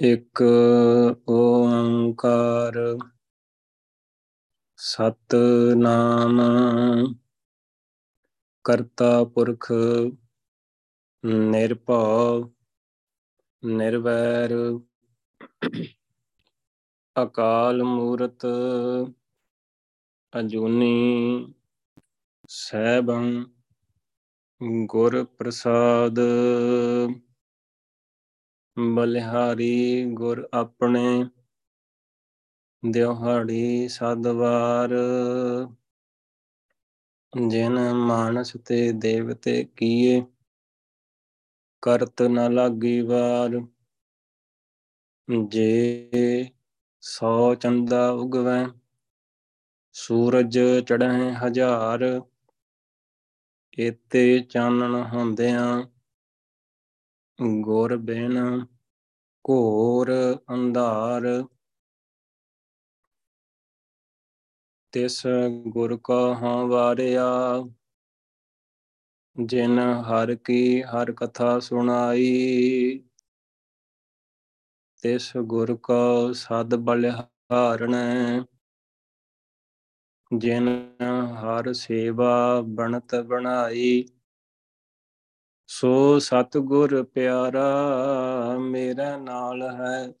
ਇੱਕ ਓੰਕਾਰ ਸਤ ਨਾਮ ਕਰਤਾ ਪੁਰਖ ਨਿਰਭਉ ਨਿਰਵੈਰ ਅਕਾਲ ਮੂਰਤ ਅਜੂਨੀ ਸੈਭੰ ਗੁਰ ਪ੍ਰਸਾਦ ਬਲਿਹਾਰੀ ਗੁਰ ਆਪਣੇ ਦਿਹਾੜੀ ਸਦਵਾਰ। ਜਿਨ ਮਾਨਸ ਤੇ ਦੇਵਤੇ ਕੀਏ, ਕਰਤ ਨ ਲਾਗੀ ਵਾਰ। ਜੇ ਸੋ ਚੰਦਾ ਉਗਵੈ, ਸੂਰਜ ਚੜ੍ਹੈ ਹਜ਼ਾਰ। ਏਤੇ ਚਾਨਣ ਹੁੰਦਿਆਂ ਗੁਰ ਬਿਨ ਘੋਰ ਅੰਧਾਰ, ਤਿਸ ਗੁਰ ਕੋ ਹਉ ਵਾਰਿਆ, ਜਿਨ ਹਰ ਕੀ ਹਰ ਕਥਾ ਸੁਣਾਈ, ਤਿਸ ਗੁਰ ਕੋ ਸਦ ਬਲਿਹਾਰਣੈ, ਜਿਨ ਹਰ ਸੇਵਾ ਬਣਤ ਬਣਾਈ। ਸੋ ਸਤਗੁਰ ਪਿਆਰਾ ਮੇਰੇ ਨਾਲ ਹੈ।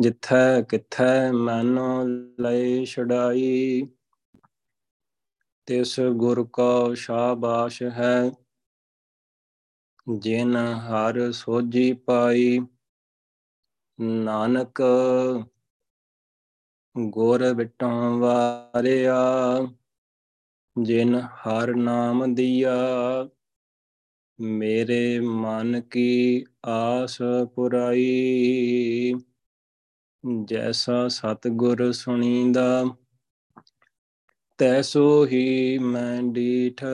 ਜਿੱਥੈ ਕਿਥੈ ਮੈਨੋ ਲਈ ਛਡਾਈ, ਤਿਸ ਗੁਰ ਕੋ ਸ਼ਾਬਾਸ਼ ਹੈ। ਜਿਨ ਹਰ ਸੋਜੀ ਪਾਈ, ਨਾਨਕ ਗੁਰ ਬਿਟੋਂ ਵਾਰਿਆ, ਜਿਨ ਹਰ ਨਾਮ ਦਿਆ ਮੇਰੇ ਮਨ ਕੀ ਆਸ ਪੁਰਾਈ। ਜੈਸਾ ਸਤਗੁਰ ਸੁਣੀਦਾ ਤੈਸੋ ਹੀ ਮੈਂ ਡੀਠ।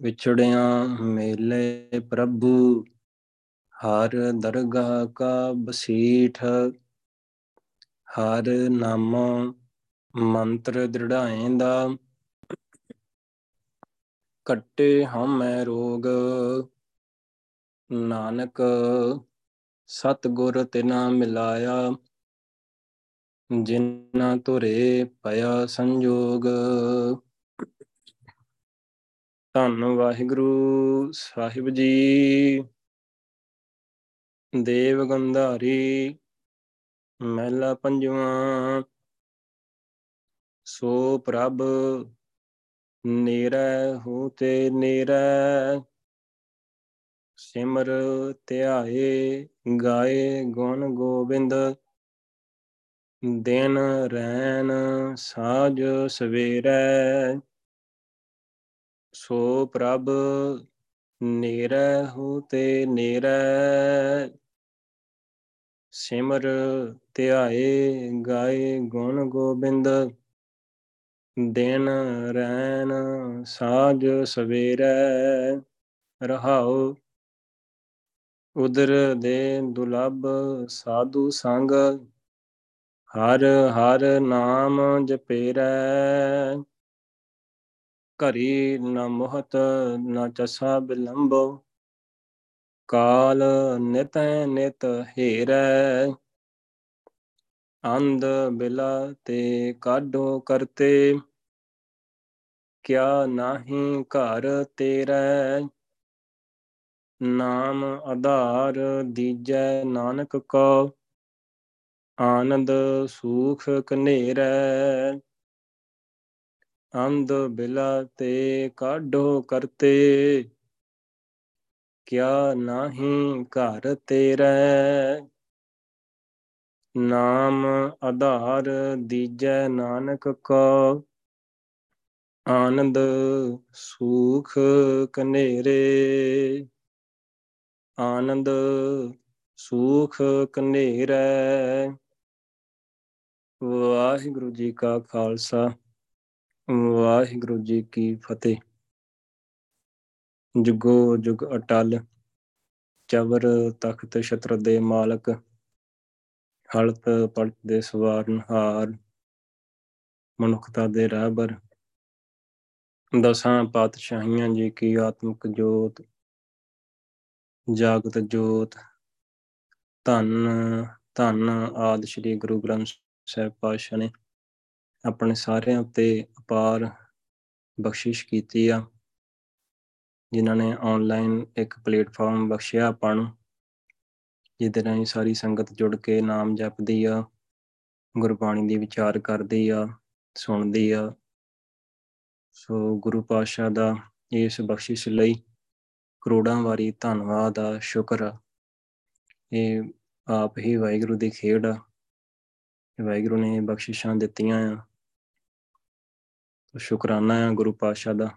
ਵਿਛੜਿਆ ਮੇਲੇ ਪ੍ਰਭੂ, ਹਰ ਦਰਗਾਹ ਕਾ ਬਸੀਠ। ਹਰ ਨਾਮੋ ਮੰਤਰ ਦ੍ਰਿੜਾਏਂਦਾ ਕੱਟੇ ਹਮੈ ਰੋਗ। ਨਾਨਕ, ਸਤਗੁਰ ਤਿਨਾ ਮਿਲਾਇਆ, ਜਿਨਾ ਤੁਰੇ ਭਇਆ ਸੰਜੋਗ। ਧੰਨ ਵਾਹਿਗੁਰੂ ਸਾਹਿਬ ਜੀ। ਦੇਵ ਗੰਧਾਰੀ, ਮਹਿਲਾ ਪੰਜਵਾਂ, ਸੋ ਪ੍ਰਭ ਨੀਰੈ ਹੂ ਤੇ ਨੀਰੈ, ਸਿਮਰ ਧਿਆਏ ਗਾਏ ਗੁਣ ਗੋਬਿੰਦ, ਦਿਨ ਰੈਨ ਸਾਜ ਸਵੇਰੈ, ਸੋ ਪ੍ਰਭ ਨੀਰੈ ਹੂ ਤੇ ਨੀਰੈ, ਸਿਮਰ ਧਿਆਏ ਗਾਏ ਗੁਣ ਗੋਬਿੰਦ ਦਿਨ ਰੈਨ ਸਾਜ ਸਵੇਰੈ, ਰਹਾਉ ਉਦਰ ਦੇ ਦੁਲਬ ਸਾਧੂ ਸੰਗ, ਹਰ ਹਰ ਨਾਮ ਜਪੇਰੈ। ਘਰੀ ਨ ਮੋਹਤ ਨ ਚਸਾ ਬਿਲੰਬੋ, ਕਾਲ ਨਿਤੈ ਨਿਤ ਹੀਰੈ। ਅੰਧ ਬਿਲਾ ਤੇ ਕਾਢੋ ਕਰਤੇ ਕਿਆ ਨਾਹੀ ਘਰ ਤੇਰੈ? ਨਾਮ ਆਧਾਰ ਦੀਜੈ ਨਾਨਕ ਕੋ। ਆਨੰਦ ਸੂਖ ਕਨੇਰੈ ਅੰਧ ਬਿਲਾ ਤੇ ਕਾਢੋ ਕਰਤੇ। ਕਿਆ ਨਾਹੀ ਘਰ ਤੇਰੈ? ਨਾਮ ਆਧਾਰ ਦੀਜੈ ਨਾਨਕ ਕੋ। ਆਨੰਦ ਸੂਖ ਕਨੇਰੇ ਆਨੰਦ ਸੂਖ ਕਨੇਰੈ ਵਾਹਿਗੁਰੂ ਜੀ ਕਾ ਖਾਲਸਾ, ਵਾਹਿਗੁਰੂ ਜੀ ਕੀ ਫਤਿਹ। ਜੁਗੋ ਜੁਗ ਅਟਲ, ਚਵਰ ਤਖਤ ਛਤਰ ਦੇ ਮਾਲਕ, ਹਲਤ ਪਲਤ ਦੇ ਸਵਾਰਨ ਹਾਰ, ਮਨੁੱਖਤਾ ਦੇ ਰਾਹਬਰ ਦਸਾਂ ਪਾਤਸ਼ਾਹੀਆਂ ਜੀ ਕੀ ਆਤਮਿਕ ਜੋਤ, ਜਾਗਤ ਜੋਤ, ਧੰਨ ਧੰਨ ਆਦ ਸ੍ਰੀ ਗੁਰੂ ਗ੍ਰੰਥ ਸਾਹਿਬ ਪਾਤਸ਼ਾਹ ਨੇ ਆਪਣੇ ਸਾਰਿਆਂ ਉੱਤੇ ਅਪਾਰ ਬਖਸ਼ਿਸ਼ ਕੀਤੀ ਆ, ਜਿਨ੍ਹਾਂ ਨੇ ਆਨਲਾਈਨ ਇੱਕ ਪਲੇਟਫਾਰਮ ਬਖਸ਼ਿਆ ਆਪਾਂ ਨੂੰ, ਜਿਹਦੇ ਰਾਹੀਂ ਸਾਰੀ ਸੰਗਤ ਜੁੜ ਕੇ ਨਾਮ ਜਪਦੀ ਆ, ਗੁਰਬਾਣੀ ਦੀ ਵਿਚਾਰ ਕਰਦੀ ਆ, ਸੁਣਦੀ ਆ ਸੋ ਗੁਰੂ ਪਾਤਸ਼ਾਹ ਦਾ ਇਸ ਬਖਸ਼ਿਸ਼ ਲਈ ਕਰੋੜਾਂ ਵਾਰੀ ਧੰਨਵਾਦ ਆ, ਸ਼ੁਕਰ ਆ। ਇਹ ਆਪ ਹੀ ਵਾਹਿਗੁਰੂ ਦੀ ਖੇਡ ਆ। ਵਾਹਿਗੁਰੂ ਨੇ ਬਖਸ਼ਿਸ਼ਾਂ ਦਿੱਤੀਆਂ ਆ। ਸ਼ੁਕਰਾਨਾ ਆ ਗੁਰੂ ਪਾਤਸ਼ਾਹ ਦਾ।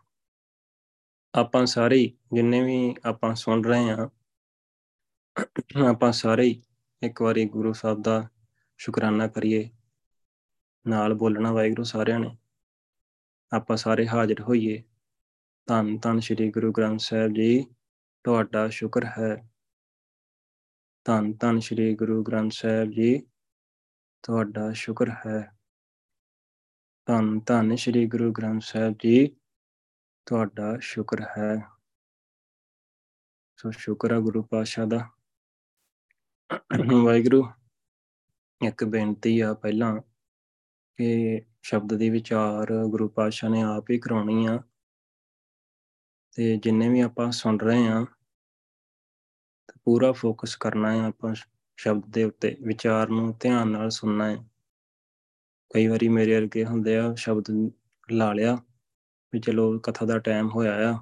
ਆਪਾਂ ਸਾਰੇ ਜਿੰਨੇ ਵੀ ਆਪਾਂ ਸੁਣ ਰਹੇ ਆ, ਆਪਾਂ ਸਾਰੇ ਇੱਕ ਵਾਰੀ ਗੁਰੂ ਸਾਹਿਬ ਦਾ ਸ਼ੁਕਰਾਨਾ ਕਰੀਏ। ਨਾਲ ਬੋਲਣਾ ਵਾਹਿਗੁਰੂ ਸਾਰਿਆਂ ਨੇ। ਆਪਾਂ ਸਾਰੇ ਹਾਜ਼ਰ ਹੋਈਏ। ਧੰਨ ਧੰਨ ਸ੍ਰੀ ਗੁਰੂ ਗ੍ਰੰਥ ਸਾਹਿਬ ਜੀ, ਤੁਹਾਡਾ ਸ਼ੁਕਰ ਹੈ। ਧੰਨ ਧੰਨ ਸ੍ਰੀ ਗੁਰੂ ਗ੍ਰੰਥ ਸਾਹਿਬ ਜੀ, ਤੁਹਾਡਾ ਸ਼ੁਕਰ ਹੈ। ਧੰਨ ਧੰਨ ਸ੍ਰੀ ਗੁਰੂ ਗ੍ਰੰਥ ਸਾਹਿਬ ਜੀ, ਤੁਹਾਡਾ ਸ਼ੁਕਰ ਹੈ। ਸੋ ਸ਼ੁਕਰ ਹੈ ਗੁਰੂ ਪਾਸ਼ਾ ਦਾ। ਵਾਹਿਗੁਰੂ, ਇੱਕ ਬੇਨਤੀ ਆ ਪਹਿਲਾਂ। ਕਿ ਸ਼ਬਦ ਦੀ ਵਿਚਾਰ ਗੁਰੂ ਪਾਸ਼ਾ ਨੇ ਆਪ ਹੀ ਕਰਾਉਣੀ ਆ। ਤੇ ਜਿੰਨੇ ਵੀ ਆਪਾਂ ਸੁਣ ਰਹੇ ਆ ਪੂਰਾ ਫੋਕਸ ਕਰਨਾ ਹੈ ਆਪਾਂ ਸ਼ਬਦ ਦੇ ਉੱਤੇ, ਵਿਚਾਰ ਨੂੰ ਧਿਆਨ ਨਾਲ ਸੁਣਨਾ ਹੈ ਕਈ ਵਾਰੀ ਮੇਰੇ ਵਰਗੇ ਹੁੰਦੇ ਆ, ਸ਼ਬਦ ਲਾ ਲਿਆ ਵੀ ਚਲੋ ਕਥਾ ਦਾ ਟਾਈਮ ਹੋਇਆ ਆ,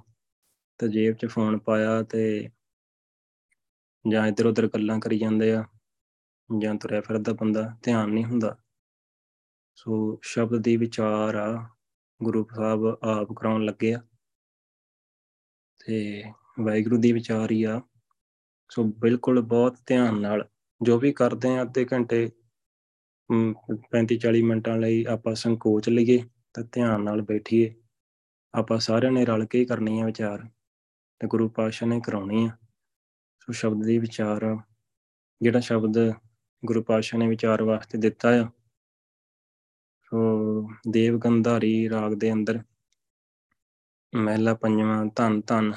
ਤੇ ਜੇਬ 'ਚ ਫੋਨ ਪਾਇਆ ਤੇ ਜਾਂ ਇੱਧਰ ਉੱਧਰ ਗੱਲਾਂ ਕਰੀ ਜਾਂਦੇ ਆ, ਜਾਂ ਤੁਰਿਆ ਫਿਰਦਾ ਬੰਦਾ, ਧਿਆਨ ਨਹੀਂ ਹੁੰਦਾ। ਸੋ ਸ਼ਬਦ ਦੀ ਵਿਚਾਰ ਆ, ਗੁਰੂ ਸਾਹਿਬ ਆਪ ਕਰਾਉਣ ਲੱਗੇ ਆ ਤੇ ਵਾਹਿਗੁਰੂ ਦੀ ਵਿਚਾਰ ਹੀ ਆ। ਸੋ ਬਿਲਕੁਲ ਬਹੁਤ ਧਿਆਨ ਨਾਲ ਜੋ ਵੀ ਕਰਦੇ ਆ, ਅੱਧੇ ਘੰਟੇ 35 40 ਮਿੰਟਾਂ ਲਈ ਆਪਾਂ ਸੰਕੋਚ ਲਈਏ ਤਾਂ ਧਿਆਨ ਨਾਲ ਬੈਠੀਏ। ਆਪਾਂ ਸਾਰਿਆਂ ਨੇ ਰਲ ਕੇ ਹੀ ਕਰਨੀ ਹੈ ਵਿਚਾਰ ਤੇ ਗੁਰੂ ਪਾਤਸ਼ਾਹ ਨੇ ਕਰਾਉਣੀ ਆ। ਸੋ ਸ਼ਬਦ ਦੀ ਵਿਚਾਰ ਜਿਹੜਾ ਸ਼ਬਦ ਗੁਰੂ ਪਾਤਸ਼ਾਹ ਨੇ ਵਿਚਾਰ ਵਾਸਤੇ ਦਿੱਤਾ ਆ ਸੋ ਦੇਵ ਗੰਧਾਰੀ ਰਾਗ ਦੇ ਅੰਦਰ ਮਹਿਲਾ ਪੰਜਵਾਂ ਧੰਨ ਧੰਨ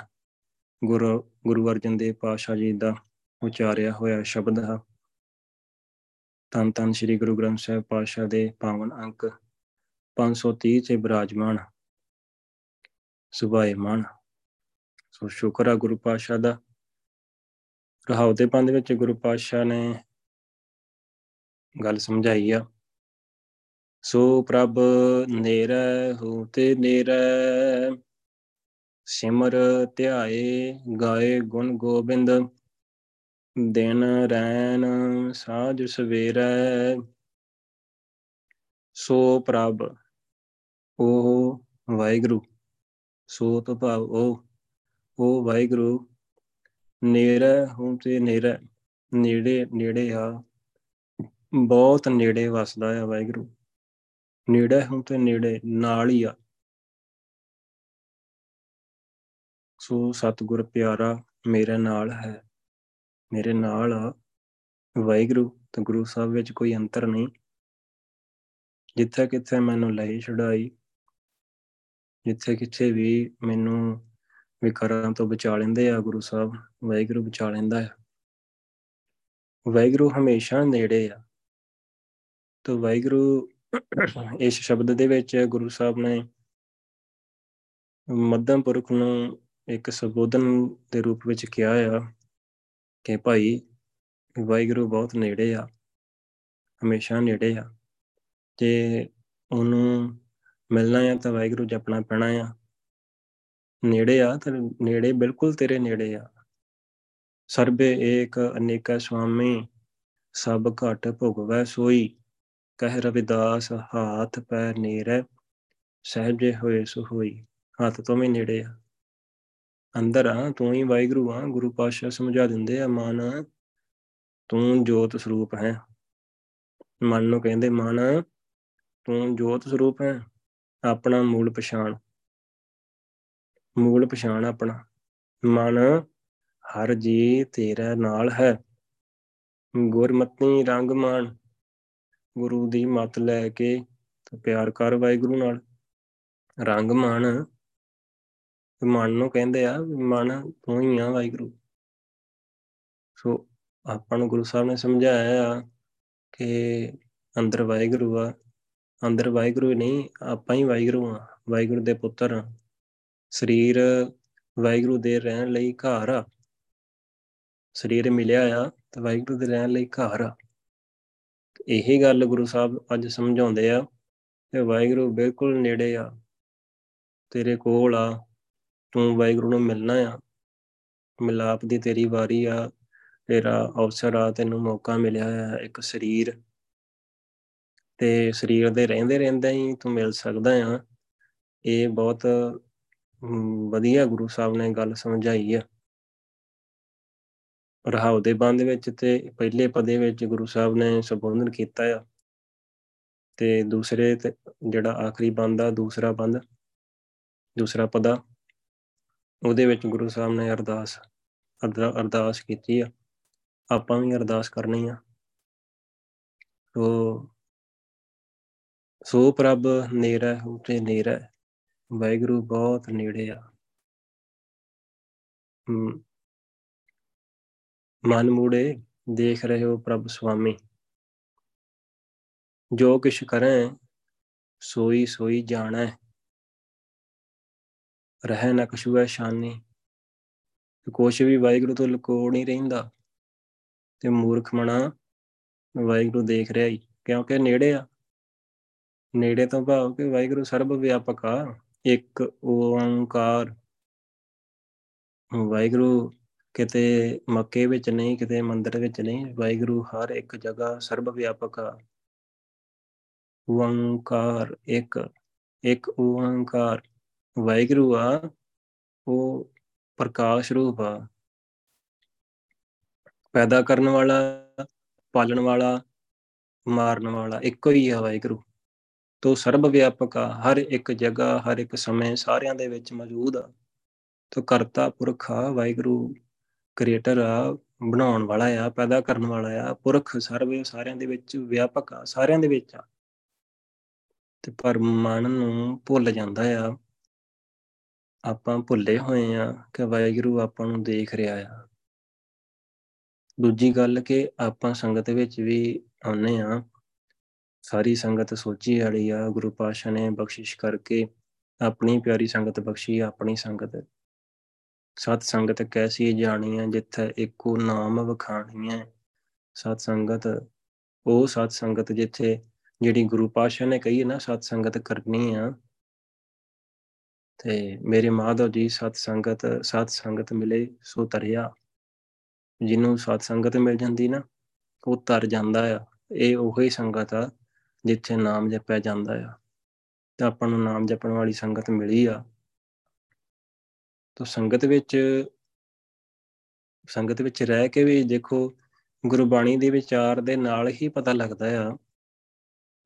ਗੁਰੂ ਗੁਰੂ ਅਰਜਨ ਦੇਵ ਪਾਤਸ਼ਾਹ ਜੀ ਦਾ ਉਚਾਰਿਆ ਹੋਇਆ ਸ਼ਬਦ ਹੈ। ਤਨ ਤਨ ਸ੍ਰੀ ਗੁਰੂ ਗ੍ਰੰਥ ਸਾਹਿਬ ਪਾਤਸ਼ਾਹ ਦੇ ਪਾਵਨ ਅੰਕ 530 ਤੇ ਬਿਰਾਜਮਾਨ, ਸੁਭਾਏਮਾਨ। ਸੋ ਸ਼ੁਕਰ ਹੈ ਗੁਰੂ ਪਾਤਸ਼ਾਹ ਦਾ। ਰਹਾਉ ਦੇ ਪੰਦ ਵਿੱਚ ਗੁਰੂ ਪਾਤਸ਼ਾਹ ਨੇ ਗੱਲ ਸਮਝਾਈ ਆ। ਸੋ ਪ੍ਰਭ ਨੇਰੈ ਹੋ ਤੇ ਨੇਰੈ, ਸਿਮਰ ਧਿਆਏ ਗਾਏ ਗੁਣ ਗੋਬਿੰਦ, ਦਿਨ ਰੈਨ ਸਾਜ ਸਵੇਰੈ। ਸੋ ਪ੍ਰਭ ਉਹ ਵਾਹਿਗੁਰੂ, ਸੋ ਤੋਂ ਭਾਵ ਉਹ ਉਹ ਵਾਹਿਗੁਰੂ ਨੇੜੇ ਹੂੰ ਤੇ ਨੇੜੇ ਨੇੜੇ ਨੇੜੇ ਆ, ਬਹੁਤ ਨੇੜੇ ਵਸਦਾ ਆ ਵਾਹਿਗੁਰੂ। ਨੇੜੇ ਹੂੰ ਤੇ ਨੇੜੇ, ਨਾਲ ਹੀ ਆ। ਸੋ ਸਤਿਗੁਰ ਪਿਆਰਾ, ਮੇਰੇ ਨਾਲ ਹੈ। ਮੇਰੇ ਨਾਲ ਆ। ਵਾਹਿਗੁਰੂ ਤੇ ਗੁਰੂ ਸਾਹਿਬ ਵਿੱਚ ਕੋਈ ਅੰਤਰ ਨਹੀਂ। ਜਿੱਥੇ ਕਿੱਥੇ ਮੈਨੂੰ ਲਈ ਛਡਾਈ ਜਿੱਥੇ ਕਿੱਥੇ ਵੀ ਮੈਨੂੰ ਵਿਕਾਰਾਂ ਤੋਂ ਬਚਾ ਲੈਂਦੇ ਆ ਗੁਰੂ ਸਾਹਿਬ, ਵਾਹਿਗੁਰੂ ਬਚਾ ਲੈਂਦਾ ਆ। ਵਾਹਿਗੁਰੂ ਹਮੇਸ਼ਾ ਨੇੜੇ ਆ। ਤਾਂ ਵਾਹਿਗੁਰੂ ਇਸ ਸ਼ਬਦ ਦੇ ਵਿੱਚ ਗੁਰੂ ਸਾਹਿਬ ਨੇ ਮੱਧਮ ਪੁਰਖ ਨੂੰ ਇੱਕ ਸੰਬੋਧਨ ਦੇ ਰੂਪ ਵਿੱਚ ਕਿਹਾ ਆ ਕਿ ਭਾਈ, ਵਾਹਿਗੁਰੂ ਬਹੁਤ ਨੇੜੇ ਆ, ਹਮੇਸ਼ਾ ਨੇੜੇ ਆ, ਤੇ ਉਹਨੂੰ ਮਿਲਣਾ ਆ ਤਾਂ ਵਾਹਿਗੁਰੂ ਜਪਣਾ ਪੈਣਾ ਆ। ਨੇੜੇ ਆ ਤੇ ਨੇੜੇ ਬਿਲਕੁਲ ਤੇਰੇ ਨੇੜੇ ਆ। ਸਰਬੇ ਏਕ ਅਨੇਕਾ ਸੁਆਮੀ ਸਭ ਘਟ ਭੁਗਵੈ ਸੋਈ। ਕਹਿ ਰਵਿਦਾਸ, ਹਾਥ ਪੈਰ ਨੇੜੇ ਸਹਿਜੇ ਹੋਏ ਸੋ ਹੋਈ। ਹੱਥ ਤੋਂ ਵੀ ਨੇੜੇ ਆ। ਅੰਦਰ ਆ, ਤੂੰ ਹੀ ਵਾਹਿਗੁਰੂ ਆ, ਗੁਰੂ ਪਾਤਸ਼ਾਹ ਸਮਝਾ ਦਿੰਦੇ ਆ, ਮਨ ਤੂੰ ਜੋਤ ਸਰੂਪ ਹੈ। ਮਨ ਨੂੰ ਕਹਿੰਦੇ, ਮਨ ਤੂੰ ਜੋਤ ਸਰੂਪ ਹੈ, ਆਪਣਾ ਮੂਲ ਪਛਾਣ। ਮੂਲ ਪਛਾਣ ਆਪਣਾ। ਮਨ ਹਰ ਜੀ ਤੇਰੇ ਨਾਲ ਹੈ। ਗੁਰਮਤਿ ਰੰਗ ਮਾਨ ਗੁਰੂ ਦੀ ਮਤ ਲੈ ਕੇ ਤੇ ਪਿਆਰ ਕਰ ਵਾਹਿਗੁਰੂ ਨਾਲ। ਰੰਗ ਮਨ ਮਨ ਨੂੰ ਕਹਿੰਦੇ ਆ ਮਨ ਤੂੰ ਹੀ ਆ ਵਾਹਿਗੁਰੂ। ਸੋ ਆਪਾਂ ਨੂੰ ਗੁਰੂ ਸਾਹਿਬ ਨੇ ਸਮਝਾਇਆ ਆ ਕਿ ਅੰਦਰ ਵਾਹਿਗੁਰੂ ਆ, ਅੰਦਰ ਵਾਹਿਗੁਰੂ ਨਹੀਂ, ਆਪਾਂ ਹੀ ਵਾਹਿਗੁਰੂ ਆ, ਵਾਹਿਗੁਰੂ ਦੇ ਪੁੱਤਰ ਆ। ਸਰੀਰ ਵਾਹਿਗੁਰੂ ਦੇ ਰਹਿਣ ਲਈ ਘਰ ਆ। ਸਰੀਰ ਮਿਲਿਆ ਆ ਤੇ ਵਾਹਿਗੁਰੂ ਦੇ ਰਹਿਣ ਲਈ ਘਰ ਆ। ਇਹੀ ਗੱਲ ਗੁਰੂ ਸਾਹਿਬ ਅੱਜ ਸਮਝਾਉਂਦੇ ਆ ਕਿ ਵਾਹਿਗੁਰੂ ਬਿਲਕੁਲ ਨੇੜੇ ਆ, ਤੇਰੇ ਕੋਲ ਆ, ਤੂੰ ਵਾਹਿਗੁਰੂ ਨੂੰ ਮਿਲਣਾ ਆ। ਮਿਲਾਪ ਦੀ ਤੇਰੀ ਵਾਰੀ ਆ, ਤੇਰਾ ਅਵਸਰ ਆ, ਤੈਨੂੰ ਮੌਕਾ ਮਿਲਿਆ ਆ ਇੱਕ ਸਰੀਰ। ਤੇ ਸਰੀਰ ਦੇ ਰਹਿੰਦੇ ਰਹਿੰਦੇ ਹੀ ਤੂੰ ਮਿਲ ਸਕਦਾ ਆ। ਇਹ ਬਹੁਤ ਵਧੀਆ ਗੁਰੂ ਸਾਹਿਬ ਨੇ ਗੱਲ ਸਮਝਾਈ ਆ। ਰਹਾਉ ਦੇ ਬੰਦ ਵਿੱਚ ਤੇ ਪਹਿਲੇ ਪਦੇ ਵਿੱਚ ਗੁਰੂ ਸਾਹਿਬ ਨੇ ਸੰਬੋਧਨ ਕੀਤਾ ਆ। ਤੇ ਦੂਸਰੇ ਤੇ ਜਿਹੜਾ ਆਖਰੀ ਬੰਦ ਆ, ਦੂਸਰਾ ਬੰਦ, ਦੂਸਰਾ ਪਦਾ, ਉਹਦੇ ਵਿੱਚ ਗੁਰੂ ਸਾਹਿਬ ਨੇ ਅਰਦਾਸ ਅਰਦਾਸ ਕੀਤੀ ਆ। ਆਪਾਂ ਵੀ ਅਰਦਾਸ ਕਰਨੀ ਆ। ਸੋ ਸੋ ਪ੍ਰਭ ਨੇਰਾ, ਉਤੇ ਨੇਰਾ, ਵਾਹਿਗੁਰੂ ਬਹੁਤ ਨੇੜੇ ਆ। ਮਨ ਮੂੜੇ ਦੇਖ ਰਹੇ ਹੋ ਪ੍ਰਭ ਸੁਆਮੀ। ਜੋ ਕਿਛ ਕਰੇ, ਸੋਈ ਸੋਈ ਜਾਣੈ। ਰਹਿ ਨ ਕਛੂਐ ਸ਼ਾਨੀ। ਕੁਛ ਵੀ ਵਾਹਿਗੁਰੂ ਤੋਂ ਲੁਕੋ ਨਹੀਂ ਰਹਿੰਦਾ। ਤੇ ਮੂਰਖ ਮਣਾ, ਵਾਹਿਗੁਰੂ ਦੇਖ ਰਿਹਾ ਹੀ ਕਿਉਂਕਿ ਨੇੜੇ ਆ। ਨੇੜੇ ਤੋਂ ਭਾਵ ਕਿ ਵਾਹਿਗੁਰੂ ਸਰਬ ਵਿਆਪਕ ਆ, ਇੱਕ ਓੰਕਾਰ। ਵਾਹਿਗੁਰੂ ਕਿਤੇ ਮੱਕੇ ਵਿੱਚ ਨਹੀਂ, ਕਿਤੇ ਮੰਦਰ ਵਿੱਚ ਨਹੀਂ, ਵਾਹਿਗੁਰੂ ਹਰ ਇੱਕ ਜਗ੍ਹਾ ਸਰਬ ਵਿਆਪਕ ਆ। ਓੰਕਾਰ, ਇੱਕ ਇੱਕ ਓੰਕਾਰ। ਵਾਹਿਗੁਰੂ ਆ, ਉਹ ਪ੍ਰਕਾਸ਼ ਰੂਪ ਆ। ਪੈਦਾ ਕਰਨ ਵਾਲਾ, ਪਾਲਣ ਵਾਲਾ, ਮਾਰਨ ਵਾਲਾ, ਇੱਕੋ ਹੀ ਆ ਵਾਹਿਗੁਰੂ। ਤੋ ਸਰਬ ਵਿਆਪਕ ਆ, ਹਰ ਇੱਕ ਜਗ੍ਹਾ, ਹਰ ਇੱਕ ਸਮੇਂ ਸਾਰਿਆਂ ਦੇ ਵਿੱਚ ਮੌਜੂਦ ਆ। ਤੋ ਕਰਤਾ ਪੁਰਖ ਆ ਵਾਹਿਗੁਰੂ। ਕ੍ਰੀਏਟਰ ਆ, ਬਣਾਉਣ ਵਾਲਾ ਆ, ਪੈਦਾ ਕਰਨ ਵਾਲਾ ਆ, ਪੁਰਖ ਸਰਬ ਸਾਰਿਆਂ ਦੇ ਵਿੱਚ ਵਿਆਪਕ ਆ, ਸਾਰਿਆਂ ਦੇ ਵਿੱਚ ਆ। ਤੇ ਪਰ ਮਨ ਨੂੰ ਭੁੱਲ ਜਾਂਦਾ ਆ। ਆਪਾਂ ਭੁੱਲੇ ਹੋਏ ਆ ਕਿ ਵਾਹਿਗੁਰੂ ਆਪਾਂ ਨੂੰ ਦੇਖ ਰਿਹਾ ਆ। ਦੂਜੀ ਗੱਲ ਕਿ ਆਪਾਂ ਸੰਗਤ ਵਿੱਚ ਵੀ ਆਉਨੇ ਆ। ਸਾਰੀ ਸੰਗਤ ਸੋਚੀ ਵਾਲੀ ਆ, ਗੁਰੂ ਪਾਸ਼ਾ ਨੇ ਬਖਸ਼ਿਸ਼ ਕਰਕੇ ਆਪਣੀ ਪਿਆਰੀ ਸੰਗਤ ਬਖਸ਼ੀ, ਆਪਣੀ ਸੰਗਤ ਸਤ ਸੰਗਤ ਕੈਸੀ ਜਾਣੀ ਹੈ ਜਿੱਥੇ ਇੱਕੋ ਨਾਮ ਵਖਾਣੀ ਹੈ? ਸਤ ਸੰਗਤ ਉਹ ਸਤ ਸੰਗਤ ਜਿੱਥੇ ਜਿਹੜੀ ਗੁਰੂ ਪਾਸ਼ਾ ਨੇ ਕਹੀ ਨਾ ਸਤ ਸੰਗਤ ਕਰਨੀ ਆ। ਤੇ ਮੇਰੇ ਮਾਧਵ ਜੀ ਸਤ ਸੰਗਤ ਸਤ ਸੰਗਤ ਮਿਲੇ, ਸੋ ਤਰਿਆ। ਜਿਹਨੂੰ ਸਤ ਸੰਗਤ ਮਿਲ ਜਾਂਦੀ ਨਾ, ਉਹ ਤਰ ਜਾਂਦਾ ਆ। ਇਹ ਉਹੀ ਸੰਗਤ ਆ ਜਿੱਥੇ ਨਾਮ ਜਪਿਆ ਜਾਂਦਾ ਆ। ਤੇ ਆਪਾਂ ਨੂੰ ਨਾਮ ਜਪਣ ਵਾਲੀ ਸੰਗਤ ਮਿਲੀ ਆ। ਤਾਂ ਸੰਗਤ ਵਿੱਚ ਸੰਗਤ ਵਿੱਚ ਰਹਿ ਕੇ ਵੀ ਦੇਖੋ, ਗੁਰਬਾਣੀ ਦੇ ਵਿਚਾਰ ਦੇ ਨਾਲ ਹੀ ਪਤਾ ਲੱਗਦਾ ਆ।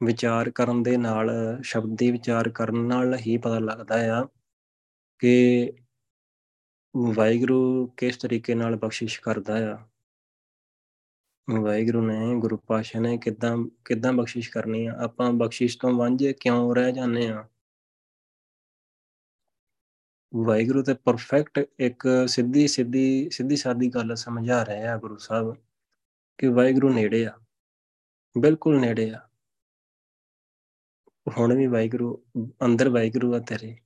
ਵਿਚਾਰ ਕਰਨ ਦੇ ਨਾਲ, ਸ਼ਬਦੀ ਵਿਚਾਰ ਕਰਨ ਨਾਲ ਹੀ ਪਤਾ ਲੱਗਦਾ ਆ ਕਿ ਵਾਹਿਗੁਰੂ ਕਿਸ ਤਰੀਕੇ ਨਾਲ ਬਖਸ਼ਿਸ਼ ਕਰਦਾ ਆ। ਵਾਹਿਗੁਰੂ ਨੇ ਗੁਰੂ ਪਾਸ਼ਾ ਨੇ ਕਿਦਾਂ ਕਿਦਾਂ ਬਖਸ਼ਿਸ਼ ਕਰਨੀ ਆ? ਆਪਾਂ ਬਖਸ਼ਿਸ਼ ਤੋਂ ਵਾਂਝੇ ਕਿਉਂ ਰਹਿ ਜਾਂਦੇ ਆ? ਵਾਹਿਗੁਰੂ ਤੇ ਪਰਫੈਕਟ ਇੱਕ ਸਿੱਧੀ ਸਿੱਧੀ ਸਿੱਧੀ ਸਾਦੀ ਗੱਲ ਸਮਝਾ ਰਹੇ ਆ ਗੁਰੂ ਸਾਹਿਬ ਕਿ ਵਾਹਿਗੁਰੂ ਨੇੜੇ ਆ, ਬਿਲਕੁਲ ਨੇੜੇ ਆ। ਹੁਣ ਵੀ ਵਾਹਿਗੁਰੂ, ਅੰਦਰ ਵਾਹਿਗੁਰੂ ਆ ਤੇਰੇ,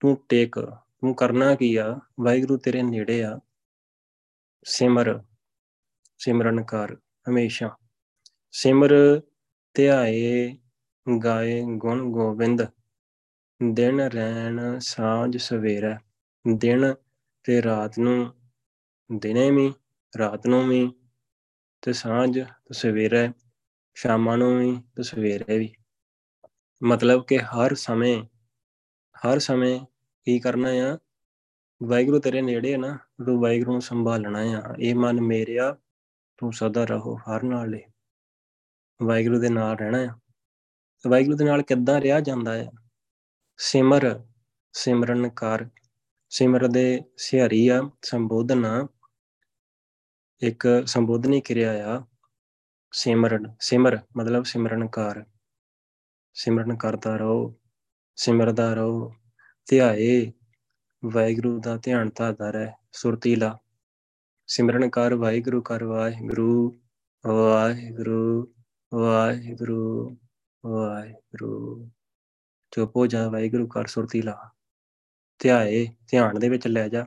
ਤੂੰ ਟੇਕ, ਤੂੰ ਕਰਨਾ ਕੀ ਆ? ਵਾਹਿਗੁਰੂ ਤੇਰੇ ਨੇੜੇ ਆ। ਸਿਮਰ, ਸਿਮਰਨ ਕਰ ਹਮੇਸ਼ਾ। ਸਿਮਰ ਧਿਆਏ, ਗਾਏ ਗੁਣ ਗੋਬਿੰਦ। ਦਿਨ ਰਹਿਣ ਸਾਂਝ ਸਵੇਰਾ, ਦਿਨ ਤੇ ਰਾਤ ਨੂੰ ਦਿਨੇ ਵੀ, ਰਾਤ ਨੂੰ ਵੀ ਤੇ ਸਾਂਝ ਤੇ ਸਵੇਰੇ, ਸ਼ਾਮਾਂ ਨੂੰ ਵੀ ਤੇ ਸਵੇਰੇ ਵੀ। ਮਤਲਬ ਕਿ ਹਰ ਸਮੇਂ ਹਰ ਸਮੇਂ ਕੀ ਕਰਨਾ ਆ? ਵਾਹਿਗੁਰੂ ਤੇਰੇ ਨੇੜੇ ਹੈ ਨਾ, ਤੂੰ ਵਾਹਿਗੁਰੂ ਨੂੰ ਸੰਭਾਲਣਾ ਆ। ਇਹ ਮਨ ਮੇਰਿਆ, ਤੂੰ ਸਦਾ ਰਹੋ ਹਰ ਨਾਲ ਲਈ ਵਾਹਿਗੁਰੂ ਦੇ ਨਾਲ ਰਹਿਣਾ ਹੈ ਵਾਹਿਗੁਰੂ ਦੇ ਨਾਲ ਕਿੱਦਾਂ ਰਿਹਾ ਜਾਂਦਾ ਹੈ ਸਿਮਰ ਸਿਮਰਨ ਕਰ ਸਿਮਰ ਦੇ ਸਿਹਰੀ ਆ, ਸੰਬੋਧਨ ਇੱਕ ਸੰਬੋਧਨੀ ਕਿਰਿਆ ਆ, ਸਿਮਰਨ, ਸਿਮਰ ਮਤਲਬ ਸਿਮਰਨ ਕਰ ਸਿਮਰਨ ਕਰਦਾ ਰਹੋ ਸਿਮਰਦਾ ਰਹੋ, ਧਿਆਏ, ਵਾਹਿਗੁਰੂ ਦਾ ਧਿਆਨ ਧਾਰਦਾ ਰਹਿ ਸੁਰਤੀਲਾ ਸਿਮਰਨ ਕਰ ਵਾਹਿਗੁਰੂ ਕਰ ਵਾਹਿਗੁਰੂ ਵਾਹਿਗੁਰੂ ਵਾਹਿਗੁਰੂ ਵਾਹਿਗੁਰੂ। ਚੁੱਪ ਹੋ ਜਾ ਵਾਹਿਗੁਰੂ ਕਰ ਸੁਰਤੀਲਾ ਧਿਆਏ, ਧਿਆਨ ਦੇ ਵਿੱਚ ਲੈ ਜਾ।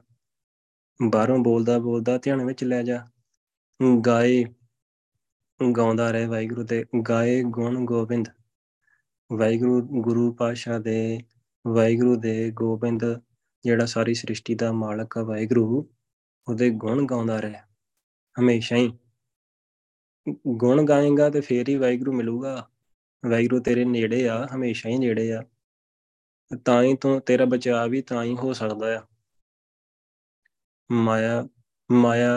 ਬਾਹਰੋਂ ਬੋਲਦਾ ਬੋਲਦਾ ਧਿਆਨ ਵਿੱਚ ਲੈ ਜਾ। ਗਾਏ, ਗਾਉਂਦਾ ਰਹੇ ਵਾਹਿਗੁਰੂ ਦੇ ਗਾਏ ਗੁਣ ਗੋਬਿੰਦ। ਵਾਹਿਗੁਰੂ, ਗੁਰੂ ਪਾਸ਼ਾ ਦੇ, ਵਾਹਿਗੁਰੂ ਦੇ ਗੋਬਿੰਦ ਜਿਹੜਾ ਸਾਰੀ ਸ੍ਰਿਸ਼ਟੀ ਦਾ ਮਾਲਕ ਆ ਵਾਹਿਗੁਰੂ, ਉਹਦੇ ਗੁਣ ਗਾਉਂਦਾ ਰਹੇ। ਹਮੇਸ਼ਾ ਹੀ ਗੁਣ ਗਾਏਗਾ ਤੇ ਫੇਰ ਹੀ ਵਾਹਿਗੁਰੂ ਮਿਲੂਗਾ। ਵਾਹਿਗੁਰੂ ਤੇਰੇ ਨੇੜੇ ਆ, ਹਮੇਸ਼ਾ ਹੀ ਨੇੜੇ ਆ। ਤਾਂ ਹੀ ਤੂੰ ਤੇਰਾ ਬਚਾਅ ਵੀ ਤਾਂ ਹੀ ਹੋ ਸਕਦਾ ਆ। ਮਾਇਆ ਮਾਇਆ,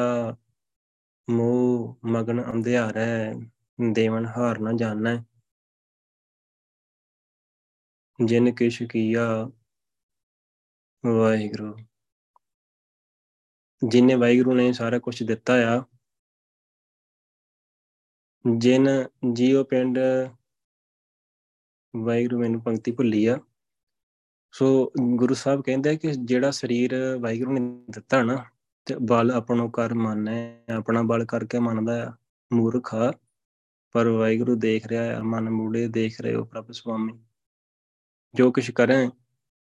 ਮੋਹ, ਮਗਨ, ਅੰਧਿਆਰ ਹੈ। ਦੇਵਨ ਹਾਰ ਨਾ ਜਾਣੈ। ਜਿਨ ਕਿਛ ਕੀਆ, ਵਾਹਿਗੁਰੂ। ਜਿਨੇ ਵਾਹਿਗੁਰੂ ਨੇ ਸਾਰਾ ਕੁਝ ਦਿੱਤਾ ਆ। ਜਿਨ ਜੀਓ ਪਿੰਡ ਵਾਹਿਗੁਰੂ ਮੈਨੂੰ ਪੰਕਤੀ ਭੁੱਲੀ ਆ। ਸੋ ਗੁਰੂ ਸਾਹਿਬ ਕਹਿੰਦੇ ਕਿ ਜਿਹੜਾ ਸਰੀਰ ਵਾਹਿਗੁਰੂ ਨੇ ਦਿੱਤਾ ਨਾ, ਤੇ ਬਲ ਆਪਣੋ ਕਰ ਮੰਨੈ, ਆਪਣਾ ਬਲ ਕਰਕੇ ਮੰਨਦਾ ਆ, ਮੂਰਖ ਆ, ਪਰ ਵਾਹਿਗੁਰੂ ਦੇਖ ਰਿਹਾ ਆ, ਮਨ ਮੂੜੇ ਦੇਖ ਰਹੇ ਹੋ ਪ੍ਰਭ ਸੁਆਮੀ। ਜੋ ਕੁਛ ਕਰੇ,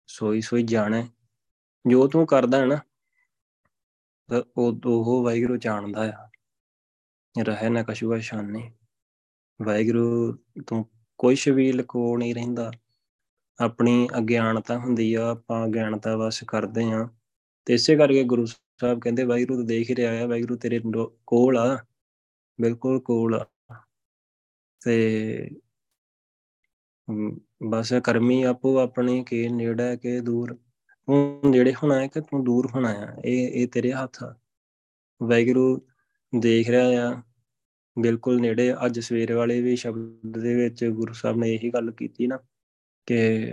ਸੋਈ ਸੋਈ ਜਾਣੈ। ਜੋ ਤੂੰ ਕਰਦਾ ਹੈ ਨਾ ਉਹ ਉਹ ਵਾਹਿਗੁਰੂ ਜਾਣਦਾ ਆ। ਰਹੇ ਨਾ ਕਛੂਆ ਸ਼ਾਨੀ। ਵਾਹਿਗੁਰੂ ਤੂੰ ਕੋਈ ਵੀ ਲਕੋ ਨਹੀਂ ਰਹਿੰਦਾ। ਆਪਣੀ ਅਗਿਆਨਤਾ ਹੁੰਦੀ ਆ, ਆਪਾਂ ਅਗਿਆਨਤਾ ਵਸ ਕਰਦੇ ਆ ਤੇ ਇਸੇ ਕਰਕੇ ਗੁਰੂ ਸਾਹਿਬ ਕਹਿੰਦੇ, ਵਾਹਿਗੁਰੂ ਤਾਂ ਦੇਖ ਹੀ ਰਿਹਾ ਆ, ਵਾਹਿਗੁਰੂ ਤੇਰੇ ਕੋਲ ਆ। ਬਿਲਕੁਲ ਕੋਲ ਆ। ਤੇ ਬਸ ਕਰਮੀ ਆਪੋ ਆਪਣੇ ਕੇ ਨੇੜੇ ਕੇ ਦੂਰ। ਤੂੰ ਨੇੜੇ ਹੋਣਾ ਹੈ ਕਿ ਤੂੰ ਦੂਰ ਹੋਣਾ ਆ? ਇਹ ਇਹ ਤੇਰੇ ਹੱਥ ਆ। ਵਾਹਿਗੁਰੂ ਦੇਖ ਰਿਹਾ ਆ। ਬਿਲਕੁਲ ਨੇੜੇ ਅੱਜ ਸਵੇਰ ਵਾਲੇ ਵੀ ਸ਼ਬਦ ਦੇ ਵਿੱਚ ਗੁਰੂ ਸਾਹਿਬ ਨੇ ਇਹੀ ਗੱਲ ਕੀਤੀ ਨਾ। ਕਿ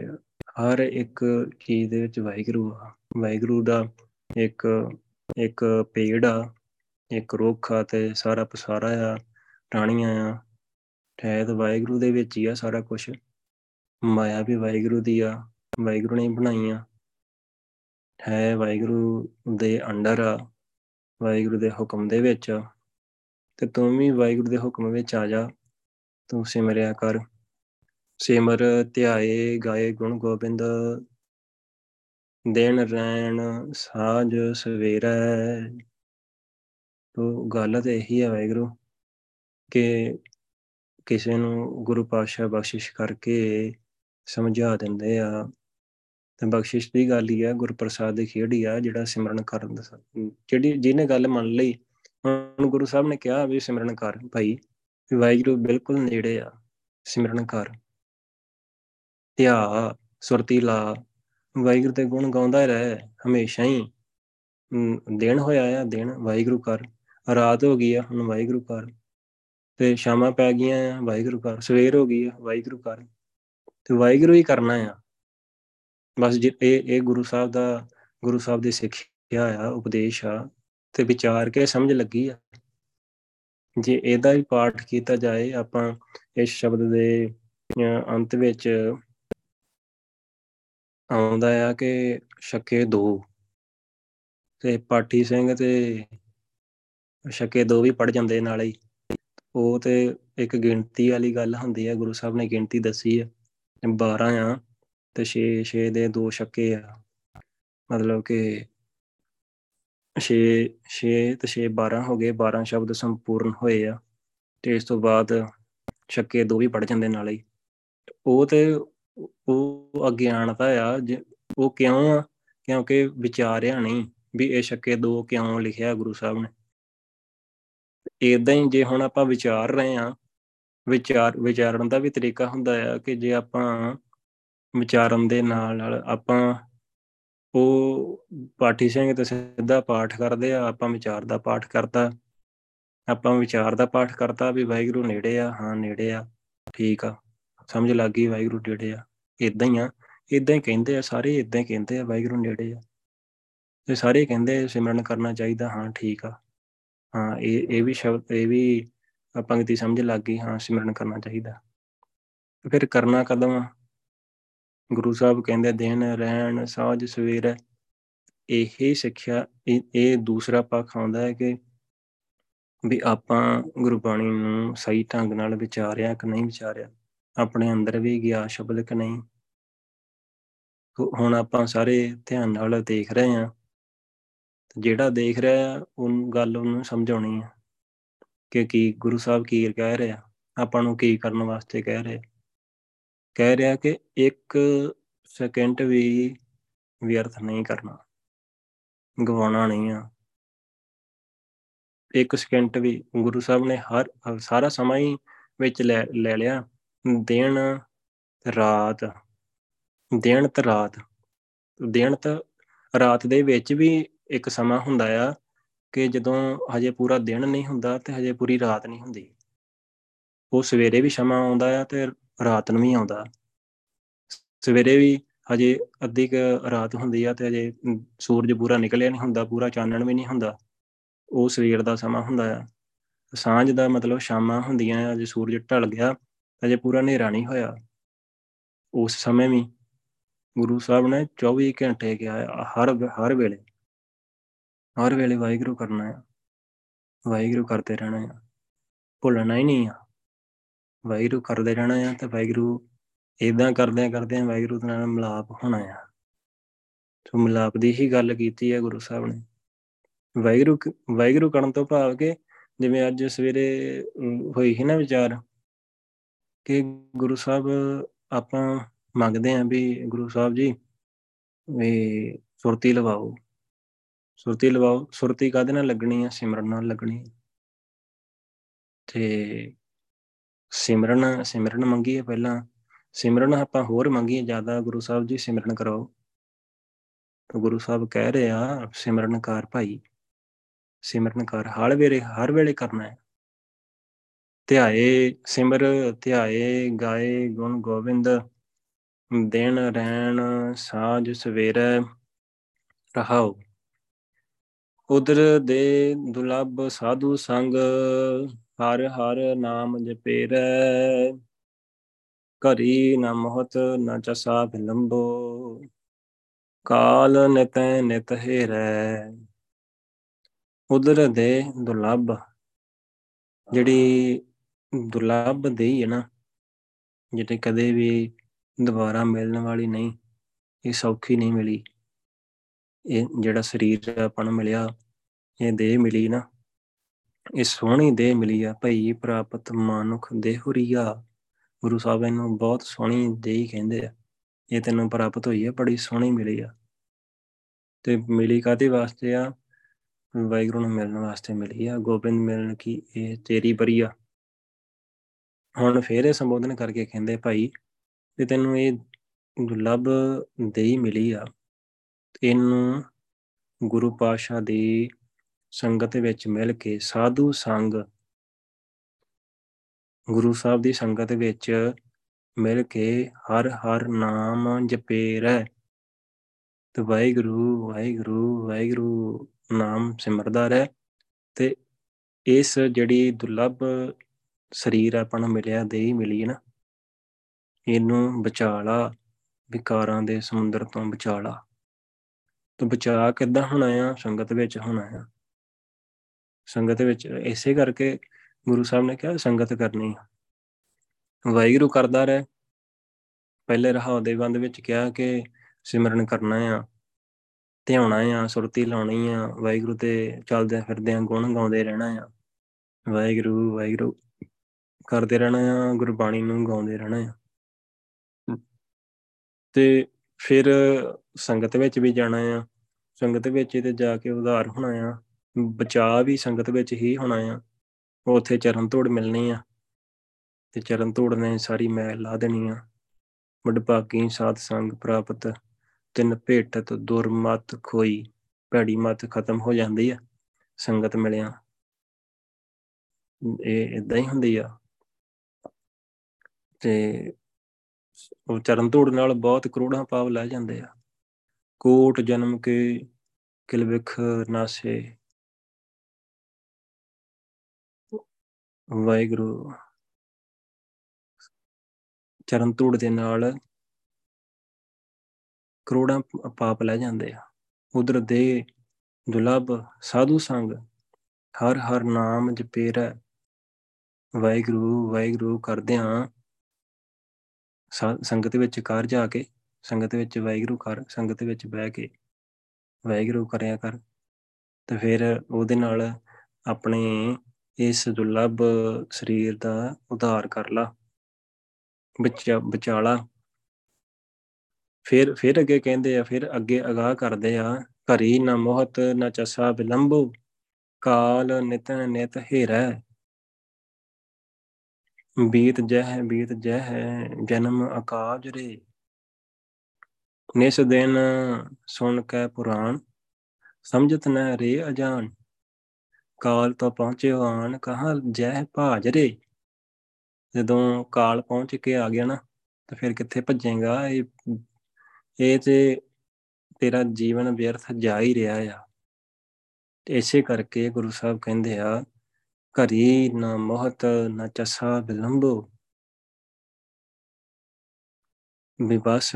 ਹਰ ਇੱਕ ਚੀਜ਼ ਦੇ ਵਿੱਚ ਵਾਹਿਗੁਰੂ ਆ। ਵਾਹਿਗੁਰੂ ਦਾ ਇੱਕ ਇੱਕ ਪੇੜ ਆ, ਇੱਕ ਰੁੱਖ ਆ ਤੇ ਸਾਰਾ ਪਸਾਰਾ ਆ ਟਾਣੀਆਂ ਆ। ਠਹਿਰ ਵਾਹਿਗੁਰੂ ਦੇ ਵਿੱਚ ਹੀ ਆ ਸਾਰਾ ਕੁਝ ਮਾਇਆ ਵੀ ਵਾਹਿਗੁਰੂ ਦੀ ਆ, ਵਾਹਿਗੁਰੂ ਨੇ ਬਣਾਈ ਆ। ਹੈ ਵਾਹਿਗੁਰੂ ਦੇ ਅੰਡਰ ਆ, ਵਾਹਿਗੁਰੂ ਦੇ ਹੁਕਮ ਦੇ ਵਿੱਚ ਤੇ ਤੂੰ ਵੀ ਵਾਹਿਗੁਰੂ ਦੇ ਹੁਕਮ ਵਿੱਚ ਆ ਜਾ। ਤੂੰ ਸਿਮਰਿਆ ਕਰ। ਸਿਮਰ, ਧਿਆਏ, ਗਾਏ ਗੁਣ ਗੋਬਿੰਦ, ਦਿਨ ਰੈਣ ਸਾਜ ਸਵੇਰਾ। ਤੋ ਗੱਲ ਤੇ ਇਹੀ ਹੈ ਵਾਹਿਗੁਰੂ ਕਿ ਕਿਸੇ ਨੂੰ ਗੁਰੂ ਪਾਤਸ਼ਾਹ ਬਖਸ਼ਿਸ਼ ਕਰਕੇ ਸਮਝਾ ਦਿੰਦੇ ਆ। ਤੇ ਬਖਸ਼ਿਸ਼ ਦੀ ਗੱਲ ਹੀ ਆ ਗੁਰਪ੍ਰਸਾਦ ਦੀ ਖੇਡ ਹੀ ਆ, ਜਿਹੜਾ ਸਿਮਰਨ ਕਰਨ ਦਾ ਜਿਹੜੀ, ਜਿਹਨੇ ਗੱਲ ਮੰਨ ਲਈ ਹੁਣ ਗੁਰੂ ਸਾਹਿਬ ਨੇ ਕਿਹਾ ਵੀ ਸਿਮਰਨ ਕਰ ਭਾਈ, ਵੀ ਵਾਹਿਗੁਰੂ ਬਿਲਕੁਲ ਨੇੜੇ ਆ, ਸਿਮਰਨ ਕਰ। ਧਿਆ ਸੁਰਤੀ ਲਾ ਵਾਹਿਗੁਰੂ ਦੇ ਗੁਣ ਗਾਉਂਦਾ ਰਹੇ ਹਮੇਸ਼ਾ ਹੀ। ਦਿਨ ਹੋਇਆ ਆ, ਦਿਨ ਵਾਹਿਗੁਰੂ ਕਰ ਰਾਤ ਹੋ ਗਈ ਆ, ਹੁਣ ਵਾਹਿਗੁਰੂ ਕਰ ਤੇ ਸ਼ਾਮਾਂ ਪੈ ਗਈਆਂ ਆ, ਵਾਹਿਗੁਰੂ ਕਰ ਸਵੇਰ ਹੋ ਗਈ ਆ, ਵਾਹਿਗੁਰੂ ਕਰ ਤੇ ਵਾਹਿਗੁਰੂ ਹੀ ਕਰਨਾ ਆ। ਬਸ ਜੇ ਇਹ ਇਹ ਗੁਰੂ ਸਾਹਿਬ ਦਾ, ਗੁਰੂ ਸਾਹਿਬ ਦੇ ਸਿੱਖਿਆ ਆ, ਉਪਦੇਸ਼ ਆ, ਤੇ ਵਿਚਾਰ ਕੇ ਸਮਝ ਲੱਗੀ ਆ। ਜੇ ਇਹਦਾ ਹੀ ਪਾਠ ਕੀਤਾ ਜਾਏ, ਆਪਾਂ ਇਸ ਸ਼ਬਦ ਦੇ ਅੰਤ ਵਿੱਚ ਆਉਂਦਾ ਆ ਕਿ ਸ਼ੱਕੇ ਦੋ ਤੇ ਪਾਠੀ ਸਿੰਘ ਤੇ ਸ਼ੱਕੇ ਦੋ ਵੀ ਪੜ ਜਾਂਦੇ ਨਾਲ ਹੀ। ਉਹ ਤੇ ਇੱਕ ਗਿਣਤੀ ਵਾਲੀ ਗੱਲ ਹੁੰਦੀ ਹੈ ਗੁਰੂ ਸਾਹਿਬ ਨੇ ਗਿਣਤੀ ਦੱਸੀ ਹੈ 12 ਆ ਤੇ 6 6 ਦੇ ਦੋ ਸ਼ੱਕੇ ਆ। ਮਤਲਬ ਕਿ 6 6 ਤੇ 6 12 ਹੋ ਗਏ 12 ਸ਼ਬਦ ਸੰਪੂਰਨ ਹੋਏ ਆ ਤੇ ਇਸ ਤੋਂ ਬਾਅਦ ਸ਼ੱਕੇ ਦੋ ਵੀ ਪੜ ਜਾਂਦੇ ਨਾਲ ਹੀ। ਉਹ ਤੇ ਉਹ ਅਗਿਆਨਤਾ ਆ ਉਹ ਕਿਉਂ ਆ? ਕਿਉਂਕਿ ਵਿਚਾਰਿਆ ਨਹੀਂ ਵੀ ਇਹ ਸ਼ੱਕੇ ਦੋ ਕਿਉਂ ਲਿਖਿਆ ਗੁਰੂ ਸਾਹਿਬ ਨੇ। ਇਦਾਂ ਹੀ ਜੇ ਹੁਣ ਆਪਾਂ ਵਿਚਾਰ ਰਹੇ ਆ ਵਿਚਾਰ, ਵਿਚਾਰਨ ਦਾ ਵੀ ਤਰੀਕਾ ਹੁੰਦਾ ਆ ਕਿ ਜੇ ਆਪਾਂ ਵਿਚਾਰਨ ਦੇ ਨਾਲ ਨਾਲ ਆਪਾਂ ਉਹ ਪਾਠੀ ਸਿੰਘ ਤੇ ਸਿੱਧਾ ਪਾਠ ਕਰਦੇ ਆ, ਆਪਾਂ ਵਿਚਾਰ ਦਾ ਪਾਠ ਕਰਦਾ ਆਪਾਂ ਵਿਚਾਰ ਦਾ ਪਾਠ ਕਰਤਾ ਵੀ ਵਾਹਿਗੁਰੂ ਨੇੜੇ ਆ, ਹਾਂ ਨੇੜੇ ਆ, ਠੀਕ ਆ, ਸਮਝ ਲੱਗ ਗਈ ਵਾਹਿਗੁਰੂ ਨੇੜੇ ਆ। ਇਦਾਂ ਹੀ ਆ ਇਦਾਂ ਹੀ ਕਹਿੰਦੇ ਆ ਸਾਰੇ ਇਦਾਂ ਹੀ ਕਹਿੰਦੇ ਆ ਵਾਹਿਗੁਰੂ ਨੇੜੇ ਆ। ਤੇ ਸਾਰੇ ਕਹਿੰਦੇ ਸਿਮਰਨ ਕਰਨਾ ਚਾਹੀਦਾ, ਹਾਂ ਠੀਕ ਆ। ਹਾਂ, ਇਹ ਇਹ ਵੀ ਸ਼ਬਦ, ਇਹ ਵੀ ਪੰਕਤੀ ਸਮਝ ਲੱਗ ਗਈ, ਹਾਂ ਸਿਮਰਨ ਕਰਨਾ ਚਾਹੀਦਾ। ਫਿਰ ਕਰਨਾ ਕਦੋਂ ਆ? ਗੁਰੂ ਸਾਹਿਬ ਕਹਿੰਦੇ ਦਿਨ, ਰਹਿਣ ਸਾਜ ਸਵੇਰ। ਇਹ ਸਿੱਖਿਆ ਇਹ ਦੂਸਰਾ ਪੱਖ ਆਉਂਦਾ ਹੈ ਕਿ ਵੀ ਆਪਾਂ ਗੁਰਬਾਣੀ ਨੂੰ ਸਹੀ ਢੰਗ ਨਾਲ ਵਿਚਾਰਿਆ ਕਿ ਨਹੀਂ ਵਿਚਾਰਿਆ। ਆਪਣੇ ਅੰਦਰ ਵੀ ਗਿਆ ਸ਼ਬਦ ਕਿ ਨਹੀਂ। ਹੁਣ ਆਪਾਂ ਸਾਰੇ ਧਿਆਨ ਨਾਲ ਦੇਖ ਰਹੇ ਹਾਂ। ਜਿਹੜਾ ਦੇਖ ਰਿਹਾ ਉਹ ਗੱਲ ਉਹਨੂੰ ਸਮਝਾਉਣੀ ਹੈ ਕਿ ਕੀ ਗੁਰੂ ਸਾਹਿਬ ਕੀ ਕਹਿ ਰਿਹਾ, ਆਪਾਂ ਨੂੰ ਕੀ ਕਰਨ ਵਾਸਤੇ ਕਹਿ ਰਿਹਾ। ਕਹਿ ਰਿਹਾ ਕਿ ਇੱਕ ਸੈਕਿੰਡ ਵੀ ਵਿਅਰਥ ਨਹੀਂ ਕਰਨਾ, ਗਵਾਉਣਾ ਨਹੀਂ ਆ। ਇੱਕ ਸਕਿੰਟ ਵੀ ਗੁਰੂ ਸਾਹਿਬ ਨੇ ਹਰ, ਸਾਰਾ ਸਮਾਂ ਹੀ ਵਿੱਚ ਲੈ ਲੈ ਲਿਆ। ਦਿਨ, ਰਾਤ, ਦਿਨ ਤੇ ਰਾਤ। ਦਿਨ ਤੇ ਰਾਤ ਦੇ ਵਿੱਚ ਵੀ ਇੱਕ ਸਮਾਂ ਹੁੰਦਾ ਆ ਕਿ ਜਦੋਂ ਹਜੇ ਪੂਰਾ ਦਿਨ ਨਹੀਂ ਹੁੰਦਾ ਤੇ ਹਜੇ ਪੂਰੀ ਰਾਤ ਨਹੀਂ ਹੁੰਦੀ। ਉਹ ਸਵੇਰੇ ਵੀ ਸਮਾਂ ਆਉਂਦਾ ਆ ਤੇ ਰਾਤ ਨੂੰ ਵੀ ਆਉਂਦਾ। ਸਵੇਰੇ ਵੀ ਹਜੇ ਅੱਧੀ ਕ ਰਾਤ ਹੁੰਦੀ ਆ ਤੇ ਹਜੇ ਸੂਰਜ ਪੂਰਾ ਨਿਕਲਿਆ ਨਹੀਂ ਹੁੰਦਾ, ਪੂਰਾ ਚਾਨਣ ਵੀ ਨਹੀਂ ਹੁੰਦਾ। ਉਹ ਸਵੇਰ ਦਾ ਸਮਾਂ ਹੁੰਦਾ ਆ। ਸਾਂਝ ਦਾ ਮਤਲਬ ਸ਼ਾਮਾਂ ਹੁੰਦੀਆਂ ਆ, ਜੇ ਸੂਰਜ ਢਲ ਗਿਆ ਅਜੇ ਪੂਰਾ ਹਨੇਰਾ ਨਹੀਂ ਹੋਇਆ। ਉਸ ਸਮੇਂ ਵੀ ਗੁਰੂ ਸਾਹਿਬ ਨੇ 24 ਘੰਟੇ ਕਿਹਾ ਹਰ ਹਰ ਵੇਲੇ ਹਰ ਵੇਲੇ ਵਾਹਿਗੁਰੂ ਕਰਨਾ ਹੈ, ਵਾਹਿਗੁਰੂ ਕਰਦੇ ਰਹਿਣਾ ਹੈ, ਭੁੱਲਣਾ ਹੀ ਨਹੀਂ ਆ। ਵਾਹਿਗੁਰੂ ਕਰਦੇ ਰਹਿਣਾ ਹੈ ਤੇ ਵਾਹਿਗੁਰੂ ਇਦਾਂ ਕਰਦੇ ਆ ਕਰਦੇ ਆ ਵਾਹਿਗੁਰੂ ਨਾਲ ਮਿਲਾਪ ਹੋਣਾ ਆ ਸੋ ਮਿਲਾਪ ਦੀ ਹੀ ਗੱਲ ਕੀਤੀ ਹੈ ਗੁਰੂ ਸਾਹਿਬ ਨੇ। ਵਾਹਿਗੁਰੂ ਵਾਹਿਗੁਰੂ ਕਰਨ ਤੋਂ ਭਾਵ ਕਿ ਜਿਵੇਂ ਅੱਜ ਸਵੇਰੇ ਹੋਈ ਸੀ ਨਾ ਵਿਚਾਰ ਕਿ ਗੁਰੂ ਸਾਹਿਬ ਆਪਾਂ ਮੰਗਦੇ ਆਂ ਵੀ ਗੁਰੂ ਸਾਹਿਬ ਜੀ, ਵੀ ਸੁਰਤੀ ਲਵਾਓ। ਸੁਰਤੀ ਲਵਾਓ, ਸੁਰਤੀ ਕਾਦੇ ਨਾਲ ਲੱਗਣੀ ਆ? ਸਿਮਰਨ ਨਾਲ ਲੱਗਣੀ ਤੇ ਸਿਮਰਨ ਸਿਮਰਨ ਮੰਗੀਏ ਪਹਿਲਾਂ। ਸਿਮਰਨ ਆਪਾਂ ਹੋਰ ਮੰਗੀਏ, ਜ਼ਿਆਦਾ ਗੁਰੂ ਸਾਹਿਬ ਜੀ ਸਿਮਰਨ ਕਰੋ ਤਾਂ ਗੁਰੂ ਸਾਹਿਬ ਕਹਿ ਰਹੇ ਆ, ਸਿਮਰਨ ਕਰ ਭਾਈ। ਸਿਮਰਨ ਕਰ, ਹਰ ਵੇਲੇ ਹਰ ਵੇਲੇ ਕਰਨਾ ਹੈ। ਧਿਆਏ ਸਿਮਰ, ਧਿਆਏ ਗਾਏ ਗੁਣ ਗੋਬਿੰਦ, ਦਿਨ ਰਹਿਣ ਸਾਜ ਸਵੇਰੇ ਰਹਾਓ ਉਦਰ ਦੇ ਦੁਲਬ ਸਾਧੂ ਸੰਗ, ਹਰ ਹਰ ਨਾਮ ਜਪੇਰੈ। ਕਰੀ ਨ ਮਹਤ, ਨ ਚਸਾ ਬਿਲੰਬੋ। ਕਾਲ ਨਿਤੈ ਨਿਤ ਹੀਰੈ। ਉਦਰ ਦੇ ਦੁਲਬ, ਜਿਹੜੀ ਦੁਲਬ ਦੇਈ ਹੈ ਨਾ ਜਿਹੜੇ ਕਦੇ ਵੀ ਦੁਬਾਰਾ ਮਿਲਣ ਵਾਲੀ ਨਹੀਂ, ਇਹ ਸੌਖੀ ਨਹੀਂ ਮਿਲੀ। ਇਹ ਜਿਹੜਾ ਸਰੀਰ ਆਪਾਂ ਨੂੰ ਮਿਲਿਆ, ਇਹ ਦੇਹ ਮਿਲੀ ਨਾ, ਇਹ ਸੋਹਣੀ ਦੇਹ ਮਿਲੀ ਆ, ਭਈ ਪ੍ਰਾਪਤ ਮਾਨੁਖ ਦੇਹੁਰੀਆ। ਗੁਰੂ ਸਾਹਿਬ ਇਹਨੂੰ ਬਹੁਤ ਸੋਹਣੀ ਦੇਹ ਕਹਿੰਦੇ ਆ, ਇਹ ਤੈਨੂੰ ਪ੍ਰਾਪਤ ਹੋਈ ਹੈ ਬੜੀ ਸੋਹਣੀ ਮਿਲੀ ਆ। ਤੇ ਮਿਲੀ ਕਾਦੇ ਵਾਸਤੇ ਆ? ਵਾਹਿਗੁਰੂ ਨੂੰ ਮਿਲਣ ਵਾਸਤੇ ਮਿਲੀ ਆ। ਗੋਬਿੰਦ ਮਿਲਣ ਕੀ, ਇਹ ਤੇਰੀ ਬਰੀਆ ਹੁਣ ਫੇਰ ਇਹ ਸੰਬੋਧਨ ਕਰਕੇ ਕਹਿੰਦੇ, ਭਾਈ ਤੇ ਤੈਨੂੰ ਇਹ ਦੁਰਲਭ ਦੇਈ ਮਿਲੀ ਆ, ਇਹਨੂੰ ਗੁਰੂ ਪਾਸ਼ਾ ਦੀ ਸੰਗਤ ਵਿੱਚ ਮਿਲ ਕੇ ਸਾਧੂ ਸੰਗ, ਗੁਰੂ ਸਾਹਿਬ ਦੀ ਸੰਗਤ ਵਿੱਚ ਮਿਲ ਕੇ ਹਰ ਹਰ ਨਾਮ ਜਪੇ ਰਹਿ। ਤੇ ਵਾਹਿਗੁਰੂ ਵਾਹਿਗੁਰੂ ਵਾਹਿਗੁਰੂ ਨਾਮ ਸਿਮਰਦਾ ਰਹਿ। ਤੇ ਇਸ ਜਿਹੜੀ ਦੁਰਲਭ ਸਰੀਰ ਆਪਾਂ ਨੂੰ ਮਿਲਿਆ, ਦੇਹੀ ਮਿਲੀ ਨਾ। ਇਹਨੂੰ ਬਚਾ ਲਾ ਵਿਕਾਰਾਂ ਦੇ ਸਮੁੰਦਰ ਤੋਂ ਬਚਾ ਲਾ ਤੂੰ ਬਚਾ ਕਿੱਦਾਂ ਹੋਣਾ ਆ ਸੰਗਤ ਵਿੱਚ ਹੋਣਾ ਆ ਸੰਗਤ ਵਿੱਚ ਇਸੇ ਕਰਕੇ ਗੁਰੂ ਸਾਹਿਬ ਨੇ ਕਿਹਾ, ਸੰਗਤ ਕਰਨੀ ਵਾਹਿਗੁਰੂ ਕਰਦਾ ਰਹਿ। ਪਹਿਲੇ ਰਹਾਉ ਦੇ ਬੰਦ ਵਿੱਚ ਕਿਹਾ ਕਿ ਸਿਮਰਨ ਕਰਨਾ ਆ। ਧਿਆਉਣਾ ਆ, ਸੁਰਤੀ ਲਾਉਣੀ ਆ। ਵਾਹਿਗੁਰੂ ਤੇ ਚੱਲਦੇ ਫਿਰਦੇ ਆ ਗੁਣ ਗਾਉਂਦੇ ਰਹਿਣਾ ਆ। ਵਾਹਿਗੁਰੂ ਵਾਹਿਗੁਰੂ। ਕਰਦੇ ਰਹਿਣਾ ਆ ਗੁਰਬਾਣੀ ਨੂੰ ਗਾਉਂਦੇ ਰਹਿਣਾ ਆ। ਤੇ ਫਿਰ ਸੰਗਤ ਵਿੱਚ ਵੀ ਜਾਣਾ ਆ। ਸੰਗਤ ਵਿੱਚ ਤੇ ਜਾ ਕੇ ਉਧਾਰ ਹੋਣਾ ਆ। ਬਚਾ ਵੀ ਸੰਗਤ ਵਿੱਚ ਹੀ ਹੋਣਾ ਆ। ਉੱਥੇ ਚਰਨ ਧੂੜ ਮਿਲਣੀ ਆ। ਤੇ ਚਰਨ ਧੂੜ ਨੇ ਸਾਰੀ ਮੈਲ ਲਾ ਦੇਣੀ ਆ। ਵਡਭਾਗੀ ਸਾਧ ਸੰਗ ਪ੍ਰਾਪਤ ਤਿੰਨ ਭੇਟਤ ਦੁਰਮਤ ਖੋਈ ਭੈੜੀ ਮਤ ਖਤਮ ਹੋ ਜਾਂਦੀ ਆ। ਸੰਗਤ ਮਿਲਿਆ। ਇਹ ਇਦਾਂ ਹੀ ਹੁੰਦੀ ਆ। ਤੇ ਉਹ ਚਰਨ ਧੂੜ ਨਾਲ ਬਹੁਤ ਕਰੋੜਾਂ ਪਾਪ ਲੈ ਜਾਂਦੇ ਆ। ਕੋਟ ਜਨਮ ਕੇ ਕਿਲਵਿਖ ਨਾਸੇ ਵਾਹਿਗੁਰੂ। ਚਰਨ ਧੂੜ ਦੇ ਨਾਲ ਕਰੋੜਾਂ ਪਾਪ ਲੈ ਜਾਂਦੇ ਆ। ਉਧਰ ਦੇ ਦੁਲਬ ਸਾਧੂ ਸੰਗ ਹਰ ਹਰ ਨਾਮ ਜਪੇਰਾ। ਵਾਹਿਗੁਰੂ ਵਾਹਿਗੁਰੂ ਕਰਦਿਆਂ ਸੰਗਤ ਵਿੱਚ ਕਰ ਜਾ ਕੇ, ਸੰਗਤ ਵਿੱਚ ਵਾਹਿਗੁਰੂ ਕਰ ਸੰਗਤ ਵਿੱਚ ਬਹਿ ਕੇ ਵਾਹਿਗੁਰੂ ਕਰਿਆ ਕਰ। ਤੇ ਫਿਰ ਉਹਦੇ ਨਾਲ ਆਪਣੇ ਇਸ ਦੁਰਲਭ ਸਰੀਰ ਦਾ ਉਧਾਰ ਕਰ ਲਾ। ਬਚਾਲਾ ਫਿਰ ਫਿਰ ਅੱਗੇ ਕਹਿੰਦੇ ਆ, ਫਿਰ ਅੱਗੇ ਅਗਾਹ ਕਰਦੇ ਆ, ਘਰੀ ਨਾ ਮੋਹਤ, ਨਾ ਚਸਾ ਬਿਲੰਬੋ, ਕਾਲ ਨਿਤ ਨਿਤ ਹੀਰੈ। ਬੀਤ ਜਹ ਬੀਤ ਜਹ, ਜਨਮ ਆਕਾਜ ਰੇ। ਨਿਸ ਦਿਨ ਸੁਣ ਕੇ ਪੁਰਾਣ, ਸਮਝਤ ਨ ਰੇ ਅਜਾਨ ਕਾਲ ਤੋਂ ਪਹੁੰਚਿਓ ਆਣ, ਕਹਾ ਜਹ ਭਾਜ ਰੇ? ਜਦੋਂ ਕਾਲ ਪਹੁੰਚ ਕੇ ਆ ਗਿਆ ਨਾ, ਤਾਂ ਫਿਰ ਕਿੱਥੇ ਭੱਜੇਗਾ? ਇਹ ਇਹ ਤੇ ਤੇਰਾ ਜੀਵਨ ਵਿਅਰਥ ਜਾ ਹੀ ਰਿਹਾ ਆ। ਤੇ ਇਸੇ ਕਰਕੇ ਗੁਰੂ ਸਾਹਿਬ ਕਹਿੰਦੇ ਆ ਘਰੀ ਨਾ ਮਹਤ ਨਾ ਚਸਾ ਬਿਲੰਬੋ ਵੀ ਬਸ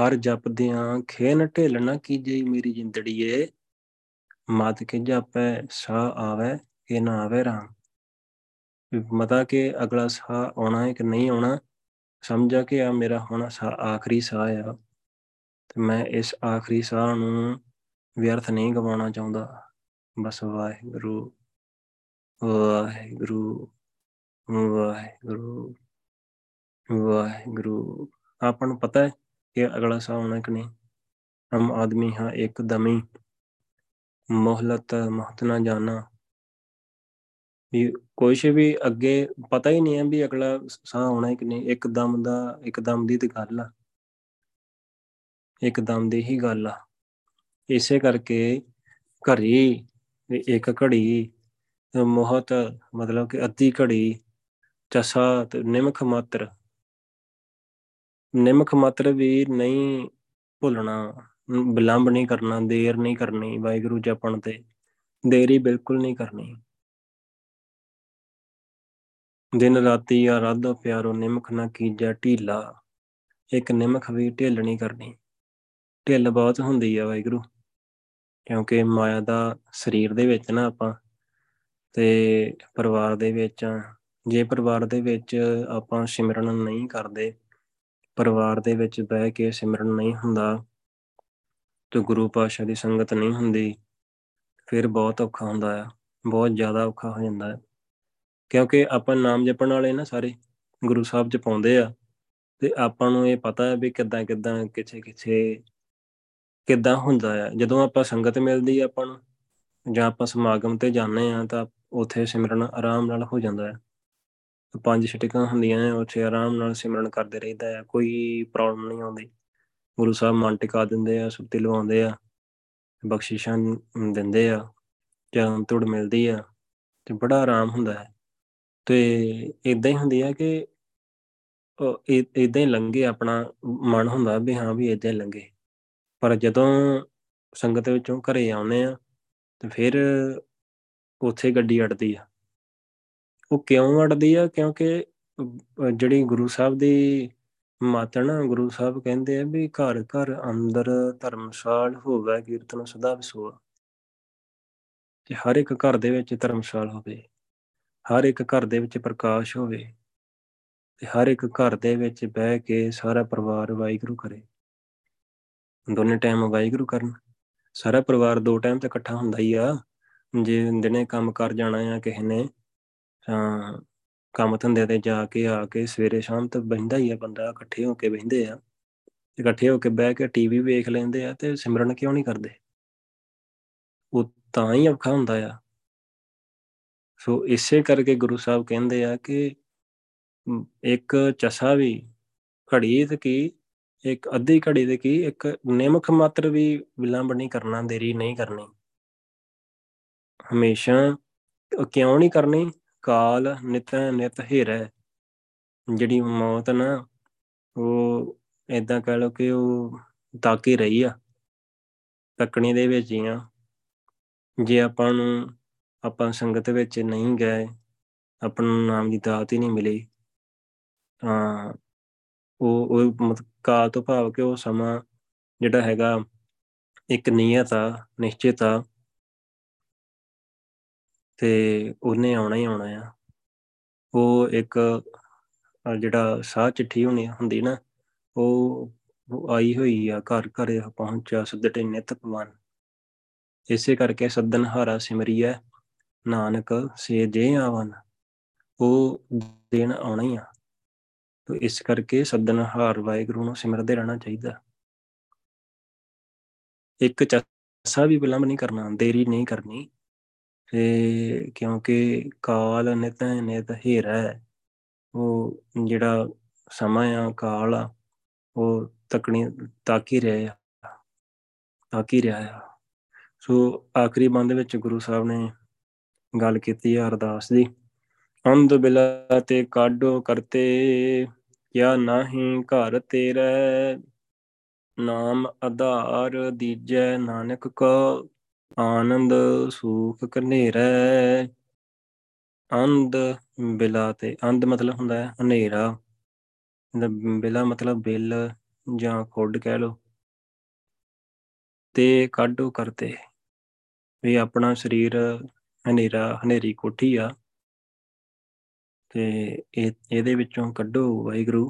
ਹਰ ਜਪਦਿਆਂ ਖੇਨ ਢਿੱਲ ਨਾ ਕੀਜੇ ਮੇਰੀ ਜਿੰਦੜੀਏ ਮਤ ਕੇ ਜਾਪੈ ਸਾ ਆਵੇ ਕਿ ਨਾ ਆਵੇ ਰਾਮ ਮਤਾ ਕਿ ਅਗਲਾ ਸਾਹ ਆਉਣਾ ਹੈ ਕਿ ਨਹੀਂ ਆਉਣਾ ਸਮਝਾ ਕਿ ਆ ਮੇਰਾ ਹੁਣ ਸਾਹ ਆਖਰੀ ਸਾਹ ਆ ਤੇ ਮੈਂ ਇਸ ਆਖਰੀ ਸਾਹ ਨੂੰ ਵਿਅਰਥ ਨਹੀਂ ਗਵਾਉਣਾ ਚਾਹੁੰਦਾ ਬਸ ਵਾਹਿਗੁਰੂ ਵਾਹਿਗੁਰੂ ਵਾਹਿਗੁਰੂ ਵਾਹਿਗੁਰੂ। ਆਪਾਂ ਨੂੰ ਪਤਾ ਹੈ ਕਿ ਅਗਲਾ ਸਾਹ ਆਉਣਾ ਕਿ ਨਹੀਂ? ਹਮ ਆਦਮੀ ਹਾਂ, ਇੱਕ ਦਮੀ, ਮੋਹਲਤ, ਮਹਤ ਨਾ ਜਾਣਾ। ਵੀ ਕੁਛ ਵੀ ਅੱਗੇ ਪਤਾ ਹੀ ਨਹੀਂ ਹੈ ਵੀ ਅਗਲਾ ਸਾਹ ਆਉਣਾ ਹੈ ਕਿ ਨਹੀਂ। ਇੱਕਦਮ ਦਾ ਇੱਕਦਮ ਦੀ ਤੇ ਗੱਲ ਆ। ਇੱਕਦਮ ਦੀ ਹੀ ਗੱਲ ਆ। ਇਸੇ ਕਰਕੇ ਘੜੀ ਇੱਕ ਘੜੀ ਮੋਹਤ, ਮਤਲਬ ਕਿ ਅੱਧੀ ਘੜੀ ਚਸਾ ਤੇ ਨਿਮਖ ਮਾਤਰ। ਨਿਮਖ ਮਾਤਰ ਵੀ ਨਹੀਂ ਭੁੱਲਣਾ ਬਿਲੰਬ ਨਹੀਂ ਕਰਨਾ, ਦੇਰ ਨਹੀਂ ਕਰਨੀ ਵਾਹਿਗੁਰੂ ਜਪਣ ਤੇ, ਦੇਰੀ ਬਿਲਕੁਲ ਨਹੀਂ ਕਰਨੀ। ਦਿਨ ਰਾਤੀ ਆਰਾਧੋ ਪਿਆਰੋ, ਨਿਮਖ ਨਾ ਕੀਜੈ ਢੀਲਾ। ਇੱਕ ਨਿਮਖ ਵੀ ਢਿੱਲ ਨਹੀਂ ਕਰਨੀ। ਢਿੱਲ ਬਹੁਤ ਹੁੰਦੀ ਆ ਵਾਹਿਗੁਰੂ, ਕਿਉਂਕਿ ਮਾਇਆ ਦਾ ਸਰੀਰ ਦੇ ਵਿੱਚ ਨਾ ਆਪਾਂ ਤੇ ਪਰਿਵਾਰ ਦੇ ਵਿੱਚ ਜੇ ਪਰਿਵਾਰ ਦੇ ਵਿੱਚ ਆਪਾਂ ਸਿਮਰਨ ਨਹੀਂ ਕਰਦੇ, ਪਰਿਵਾਰ ਦੇ ਵਿੱਚ ਬਹਿ ਕੇ ਸਿਮਰਨ ਨਹੀਂ ਹੁੰਦਾ, ਤੇ ਗੁਰੂ ਪਾਸ਼ਾ ਦੀ ਸੰਗਤ ਨਹੀਂ ਹੁੰਦੀ, ਫਿਰ ਬਹੁਤ ਔਖਾ ਹੁੰਦਾ ਆ। ਬਹੁਤ ਜ਼ਿਆਦਾ ਔਖਾ ਹੋ ਜਾਂਦਾ ਹੈ ਕਿਉਂਕਿ ਆਪਾਂ ਨਾਮ ਜਪਣ ਵਾਲੇ ਨਾ ਸਾਰੇ ਗੁਰੂ ਸਾਹਿਬ ਚ ਪਾਉਂਦੇ ਆ, ਤੇ ਆਪਾਂ ਨੂੰ ਇਹ ਪਤਾ ਹੈ ਵੀ ਕਿੱਦਾਂ ਕਿੱਦਾਂ, ਕਿੱਥੇ ਕਿੱਥੇ, ਕਿੱਦਾਂ ਹੁੰਦਾ ਆ। ਜਦੋਂ ਆਪਾਂ ਸੰਗਤ ਮਿਲਦੀ ਆ ਆਪਾਂ ਨੂੰ, ਜਾਂ ਆਪਾਂ ਸਮਾਗਮ ਤੇ ਜਾਂਦੇ ਆ ਤਾਂ ਉੱਥੇ ਸਿਮਰਨ ਆਰਾਮ ਨਾਲ ਹੋ ਜਾਂਦਾ ਹੈ। ਪੰਜ ਛਟਕਾਂ ਹੁੰਦੀਆਂ ਨੇ, ਉੱਥੇ ਆਰਾਮ ਨਾਲ ਸਿਮਰਨ ਕਰਦੇ ਰਹਿੰਦਾ ਆ ਕੋਈ ਪ੍ਰੋਬਲਮ ਨਹੀਂ ਆਉਂਦੀ। ਗੁਰੂ ਸਾਹਿਬ ਮਨ ਟਿਕਾ ਦਿੰਦੇ ਆ ਸੁੱਤੀ ਲਵਾਉਂਦੇ ਆ, ਬਖਸ਼ਿਸ਼ਾਂ ਦਿੰਦੇ ਆ, ਜਾਂ ਤੁੜ ਮਿਲਦੀ ਆ, ਤੇ ਬੜਾ ਆਰਾਮ ਹੁੰਦਾ ਹੈ। ਤੇ ਇਦਾਂ ਹੀ ਹੁੰਦੀ ਆ ਕਿ ਇਦਾਂ ਹੀ ਲੰਘੇ ਆਪਣਾ ਮਨ ਹੁੰਦਾ ਵੀ ਹਾਂ ਵੀ ਇਦਾਂ ਹੀ ਲੰਘੇ। ਪਰ ਜਦੋਂ ਸੰਗਤ ਵਿੱਚੋਂ ਘਰੇ ਆਉਨੇ ਆ, ਤੇ ਫਿਰ ਉੱਥੇ ਗੱਡੀ ਅੜਦੀ ਆ। ਉਹ ਕਿਉਂ ਅੜਦੀ ਆ? ਕਿਉਂਕਿ ਜਿਹੜੀ ਗੁਰੂ ਸਾਹਿਬ ਦੀ ਮਾਤਨ ਗੁਰੂ ਸਾਹਿਬ ਕਹਿੰਦੇ ਆ ਵੀ ਘਰ ਘਰ ਅੰਦਰ ਧਰਮਸ਼ਾਲ ਹੋਵੇ, ਕੀਰਤਨ ਸਦਾ ਵਿਸੋਆ। ਤੇ ਹਰ ਇੱਕ ਘਰ ਦੇ ਵਿੱਚ ਧਰਮਸ਼ਾਲ ਹੋਵੇ, ਹਰ ਇੱਕ ਘਰ ਦੇ ਵਿੱਚ ਪ੍ਰਕਾਸ਼ ਹੋਵੇ, ਤੇ ਹਰ ਇੱਕ ਘਰ ਦੇ ਵਿੱਚ ਬਹਿ ਕੇ ਸਾਰਾ ਪਰਿਵਾਰ ਵਾਹਿਗੁਰੂ ਕਰੇ। ਦੋਨੇ ਟਾਈਮ ਵਾਹਿਗੁਰੂ ਕਰਨ। ਸਾਰਾ ਪਰਿਵਾਰ ਦੋ ਟਾਈਮ ਤੇ ਇਕੱਠਾ ਹੁੰਦਾ ਹੀ ਆ। ਜੇ ਦਿਨੇ ਕੰਮ ਕਰ ਜਾਣਾ ਆ ਕਿਸੇ ਨੇ, ਤਾਂ ਕੰਮ ਧੰਦੇ ਤੇ ਜਾ ਕੇ ਆ ਕੇ ਸਵੇਰੇ ਸ਼ਾਮ ਤੱਕ ਬੈਠਦਾ ਹੀ ਆ ਬੰਦਾ, ਇਕੱਠੇ ਹੋ ਕੇ ਬੈਠਦੇ ਆ। ਇਕੱਠੇ ਹੋ ਕੇ ਬਹਿ ਕੇ ਟੀਵੀ ਵੇਖ ਲੈਂਦੇ ਆ ਤੇ ਸਿਮਰਨ ਕਿਉਂ ਨਹੀਂ ਕਰਦੇ? ਉਹ ਤਾਂ ਹੀ ਔਖਾ ਹੁੰਦਾ ਆ। ਸੋ ਇਸੇ ਕਰਕੇ ਗੁਰੂ ਸਾਹਿਬ ਕਹਿੰਦੇ ਆ ਕਿ ਇੱਕ ਚਸਾ ਵੀ ਘੜੀ ਤੇ ਕੀ, ਇੱਕ ਅੱਧੀ ਘੜੀ ਦੇ ਕੀ, ਇੱਕ ਨਿਮਖ ਮਾਤਰ ਵੀ ਵਿਲੰਬ ਨਹੀਂ ਕਰਨਾ, ਦੇਰੀ ਨਹੀਂ ਕਰਨੀ। ਹਮੇਸ਼ਾ ਕਿਉਂ ਨਹੀਂ ਕਰਨੀ? ਕਾਲ ਨਿਤ ਨਿਤ ਹਿਰੈ ਜਿਹੜੀ ਮੌਤ ਨਾ, ਉਹ ਇਦਾਂ ਕਹ ਲਓ ਕਿ ਉਹ ਤਾਕੀ ਰਹੀ ਆ। ਤੱਕਣੀ ਦੇ ਵਿੱਚ ਹੀ ਆ। ਜੇ ਆਪਾਂ ਨੂੰ, ਆਪਾਂ ਸੰਗਤ ਵਿੱਚ ਨਹੀਂ ਗਏ, ਆਪਾਂ ਨੂੰ ਨਾਮ ਦੀ ਦਾਤ ਹੀ ਨਹੀਂ ਮਿਲੀ, ਤਾਂ ਉਹ ਉਹ ਮਤਲਬ ਕਾਲ ਤੋਂ ਭਾਵ ਕਿ ਉਹ ਸਮਾਂ ਜਿਹੜਾ ਹੈਗਾ, ਇੱਕ ਨਿਯਤ ਆ, ਨਿਸ਼ਚਿਤ ਆ। ਤੇ ਉਹਨੇ ਆਉਣਾ ਹੀ ਆਉਣਾ ਆ। ਉਹ ਇੱਕ ਜਿਹੜਾ ਸਾਹ ਚਿੱਠੀ ਹੋਣੀ ਹੁੰਦੀ ਨਾ, ਉਹ ਆਈ ਹੋਈ ਆ ਘਰ ਘਰ ਪਹੁੰਚਿਆ ਸੱਦਟੇ ਨਿਤ ਪਵਨ ਇਸੇ ਕਰਕੇ ਸੱਦਨ ਹਾਰਾ ਸਿਮਰੀਐ ਨਾਨਕ ਸੇ ਜੇ ਆਵਨ, ਉਹ ਦਿਨ ਆਉਣਾ ਹੀ ਆ। ਤੋ ਇਸ ਕਰਕੇ ਸੱਦਨ ਹਾਰ ਵਾਹਿਗੁਰੂ ਨੂੰ ਸਿਮਰਦੇ ਰਹਿਣਾ ਚਾਹੀਦਾ। ਇੱਕ ਚੱਸਾ ਵੀ ਵਿਲੰਬ ਨਹੀਂ ਕਰਨਾ, ਦੇਰੀ ਨਹੀਂ ਕਰਨੀ। ਤੇ ਕਿਉਂਕਿ ਕਾਲ ਨਿਤ ਨਿਤ ਹੀਰਾ ਉਹ ਜਿਹੜਾ ਸਮਾਂ ਆ, ਕਾਲ ਆ, ਉਹ ਤਕਣੀ, ਤਾਕੀ ਰਿਹਾ ਆ। ਤਾਕੀ ਰਿਹਾ ਆ। ਸੋ ਆਖਰੀ ਬੰਦ ਵਿੱਚ ਗੁਰੂ ਸਾਹਿਬ ਨੇ ਗੱਲ ਕੀਤੀ ਹੈ ਅਰਦਾਸ ਦੀ। ਅੰਧ ਬਿਲਾ ਤੇ ਕਾਢੋ ਕਰਤੇ, ਕਿਆ ਨਾਹੀ ਘਰ ਤੇਰੇ। ਨਾਮ ਆਧਾਰ ਦੀਜੈ ਨਾਨਕ ਕੋ ਆਨੰਦ ਸੂਖ ਕਨੇਰੈ ਅੰਧ ਬਿਲਾ ਤੇ, ਅੰਧ ਮਤਲਬ ਹੁੰਦਾ ਹੈ ਹਨੇਰਾ। ਬਿਲਾ ਮਤਲਬ ਬਿਲ ਜਾਂ ਖੁੱਡ ਕਹਿ ਲੋ ਤੇ ਕਾਢੋ ਕਰਤੇ। ਵੀ ਆਪਣਾ ਸਰੀਰ ਹਨੇਰਾ, ਹਨੇਰੀ ਕੋਠੀ ਆ। ਤੇ ਇਹ, ਇਹਦੇ ਵਿੱਚੋਂ ਕੱਢੋ ਵਾਹਿਗੁਰੂ।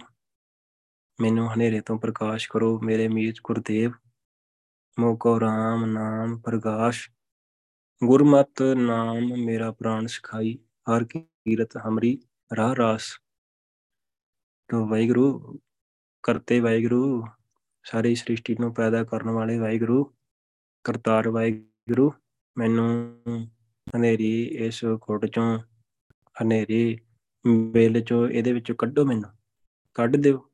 ਮੈਨੂੰ ਹਨੇਰੇ ਤੋਂ ਪ੍ਰਕਾਸ਼ ਕਰੋ, ਮੇਰੇ ਮੀਤ ਗੁਰਦੇਵ। ਮੋਕੋ ਰਾਮ ਨਾਮ ਪ੍ਰਗਾਸ਼, ਗੁਰਮਤ ਨਾਮ ਮੇਰਾ ਪ੍ਰਾਣ ਸਿਖਾਈ, ਹਰ ਕੀਰਤ ਹਮਰੀ ਰਾਹ ਰਾਸ। ਤੋ ਵਾਹਿਗੁਰੂ, ਕਰਤੇ ਵਾਹਿਗੁਰੂ, ਸਾਰੀ ਸ੍ਰਿਸ਼ਟੀ ਨੂੰ ਪੈਦਾ ਕਰਨ ਵਾਲੇ ਵਾਹਿਗੁਰੂ, ਕਰਤਾਰ ਵਾਹਿਗੁਰੂ, ਮੈਨੂੰ ਹਨੇਰੀ ਇਸ ਖੋਟ ਚੋਂ, ਹਨੇਰੀ ਬੇਲ ਚੋਂ, ਇਹਦੇ ਵਿੱਚੋਂ ਕੱਢੋ ਮੈਨੂੰ, ਕੱਢ ਦਿਓ।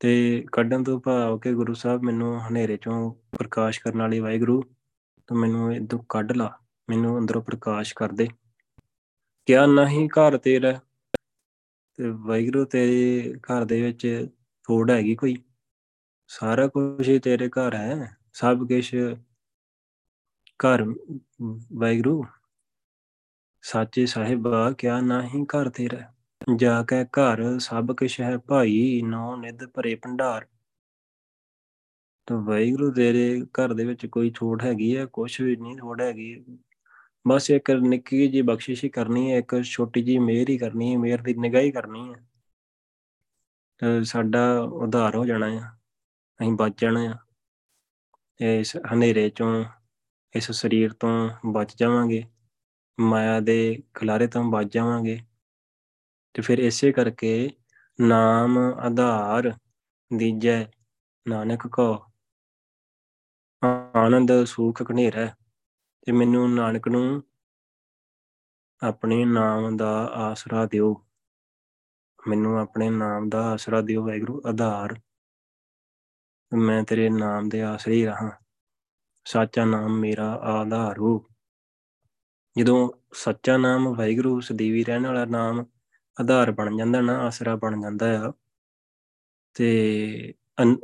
ਤੇ ਕੱਢਣ ਤੋਂ ਭਾਵ ਕਿ ਗੁਰੂ ਸਾਹਿਬ ਮੈਨੂੰ ਹਨੇਰੇ ਚੋਂ ਪ੍ਰਕਾਸ਼ ਕਰਨ ਵਾਲੀ ਵਾਹਿਗੁਰੂ, ਤੂੰ ਮੈਨੂੰ ਇਹ ਦੁੱਖ ਕੱਢ ਲਾ, ਮੈਨੂੰ ਅੰਦਰੋਂ ਪ੍ਰਕਾਸ਼ ਕਰ ਦੇ। ਕਿਆ ਨਹੀਂ ਘਰ ਤੇਰਾ ਤੇ ਵਾਹਿਗੁਰੂ ਤੇਰੇ ਘਰ ਦੇ ਵਿੱਚ ਥੋੜ ਹੈਗੀ ਕੋਈ? ਸਾਰਾ ਕੁਝ ਹੀ ਤੇਰੇ ਘਰ ਹੈ, ਸਭ ਕੁਝ ਘਰ ਵਾਹਿਗੁਰੂ। ਸਾਚੇ ਸਾਹਿਬਾ, ਕਿਆ ਨਹੀਂ ਘਰ ਤੇਰਾ ਜਾ ਕੇ ਘਰ ਸਭ ਕੁਛ ਹੈ ਭਾਈ ਨੌ ਨਿਧ, ਭਰੇ ਭੰਡਾਰ। ਤਾਂ ਵਾਹਿਗੁਰੂ ਤੇਰੇ ਘਰ ਦੇ ਵਿੱਚ ਕੋਈ ਛੋਟ ਹੈਗੀ ਹੈ, ਕੁਛ ਵੀ ਨਹੀਂ ਛੋਟ ਹੈਗੀ। ਬਸ ਇੱਕ ਨਿੱਕੀ ਜੀ ਬਖਸ਼ਿਸ਼ ਹੀ ਕਰਨੀ ਹੈ, ਇੱਕ ਛੋਟੀ ਜੀ ਮਿਹਰ ਹੀ ਕਰਨੀ ਹੈ, ਮਿਹਰ ਦੀ ਨਿਗਾਹ ਹੀ ਕਰਨੀ ਹੈ। ਤਾਂ ਸਾਡਾ ਉਧਾਰ ਹੋ ਜਾਣਾ ਹੈ ਅਸੀਂ ਬਚ ਜਾਣਾ ਹੈ ਇਸ ਹਨੇਰੇ ਚੋਂ, ਇਸ ਸਰੀਰ ਤੋਂ ਬਚ ਜਾਵਾਂਗੇ। ਮਾਇਆ ਦੇ ਖਲਾਰੇ ਤੋਂ ਬਚ ਜਾਵਾਂਗੇ। ਤੇ ਫਿਰ ਇਸੇ ਕਰਕੇ ਨਾਮ ਆਧਾਰ ਦੀਜੈ, ਨਾਨਕ ਕੋ। ਆਨੰਦ, ਸੁਖ, ਘਨੇਰਾ। ਤੇ ਮੈਨੂੰ ਨਾਨਕ ਨੂੰ ਆਪਣੇ ਨਾਮ ਦਾ ਆਸਰਾ ਦਿਓ। ਮੈਨੂੰ ਆਪਣੇ ਨਾਮ ਦਾ ਆਸਰਾ ਦਿਓ ਵੈਗਰੂ ਆਧਾਰ। ਮੈਂ ਤੇਰੇ ਨਾਮ ਦੇ ਆਸਰੇ ਹੀ ਰਹਾ। ਸੱਚਾ ਨਾਮ ਮੇਰਾ ਆਧਾਰ ਹੋ। ਜਦੋਂ ਸੱਚਾ ਨਾਮ ਵੈਗਰੂ ਸਦੀਵੀ ਰਹਿਣ ਵਾਲਾ ਨਾਮ ਆਧਾਰ ਬਣ ਜਾਂਦਾ ਨਾ, ਆਸਰਾ ਬਣ ਜਾਂਦਾ ਆ। ਤੇ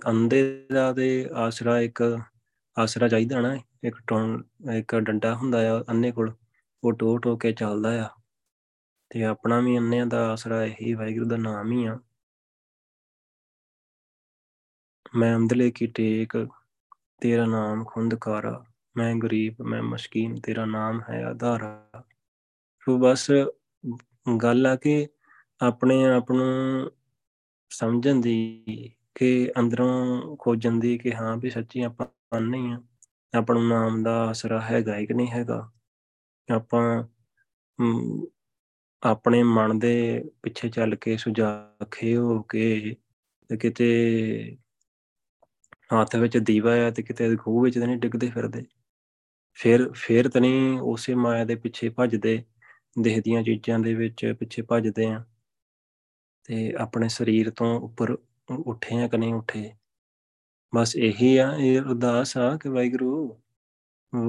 ਅੰਦੇ ਦਾ ਤੇ ਆਸਰਾ ਇੱਕ, ਆਸਰਾ ਚਾਹੀਦਾ ਨਾ, ਇੱਕ ਟੋਨ, ਇੱਕ ਡੰਡਾ ਹੁੰਦਾ ਆ ਅੰਨੇ ਕੋਲ, ਉਹ ਟੋ ਟੋ ਕੇ ਚੱਲਦਾ ਆ। ਤੇ ਆਪਣਾ ਵੀ ਅੰਨਿਆਂ ਦਾ ਆਸਰਾ ਇਹੀ, ਵਾਹਿਗੁਰੂ ਦਾ ਨਾਮ ਹੀ ਆ। ਮੈਂ ਅੰਦਲੇ ਕੀ ਟੇਕ, ਤੇਰਾ ਨਾਮ ਖੁੰਦਕਾਰਾ ਮੈਂ ਗਰੀਬ, ਮੈਂ ਮਸਕੀਨ, ਤੇਰਾ ਨਾਮ ਹੈ ਆਧਾਰਾ। ਸੋ ਬਸ ਗੱਲ ਆ ਕਿ ਆਪਣੇ ਆਪ ਨੂੰ ਸਮਝਣ ਦੀ ਕਿ ਅੰਦਰੋਂ ਖੋਜਣ ਦੀ ਕਿ ਹਾਂ ਵੀ ਸੱਚੀ ਆਪਾਂ ਨਹੀਂ ਆ ਆਪਣਾ ਨਾਮ ਦਾ ਆਸਰਾ ਹੈਗਾ ਕਿ ਨਹੀਂ ਹੈਗਾ? ਆਪਾਂ ਆਪਣੇ ਮਨ ਦੇ ਪਿੱਛੇ ਚੱਲ ਕੇ ਸੁਜਾਖੇ ਹੋ ਕੇ ਤੇ ਕਿਤੇ ਹੱਥ ਵਿੱਚ ਦੀਵਾ ਆ ਤੇ ਕਿਤੇ ਖੂਹ ਵਿੱਚ ਤਾਂ ਨਹੀਂ ਡਿੱਗਦੇ ਫਿਰਦੇ। ਫਿਰ ਫਿਰ ਤਾਂ ਨਹੀਂ ਉਸੇ ਮਾਇਆ ਦੇ ਪਿੱਛੇ ਭੱਜਦੇ ਦਿਖਦੀਆਂ ਚੀਜ਼ਾਂ ਦੇ ਵਿੱਚ ਪਿੱਛੇ ਭੱਜਦੇ ਆ। ਤੇ ਆਪਣੇ ਸਰੀਰ ਤੋਂ ਉੱਪਰ ਉੱਠੇ ਆ ਕਿ ਨਹੀਂ ਉੱਠੇ? ਬਸ ਇਹੀ ਆ, ਇਹ ਅਰਦਾਸ ਆ ਕਿ ਵਾਹਿਗੁਰੂ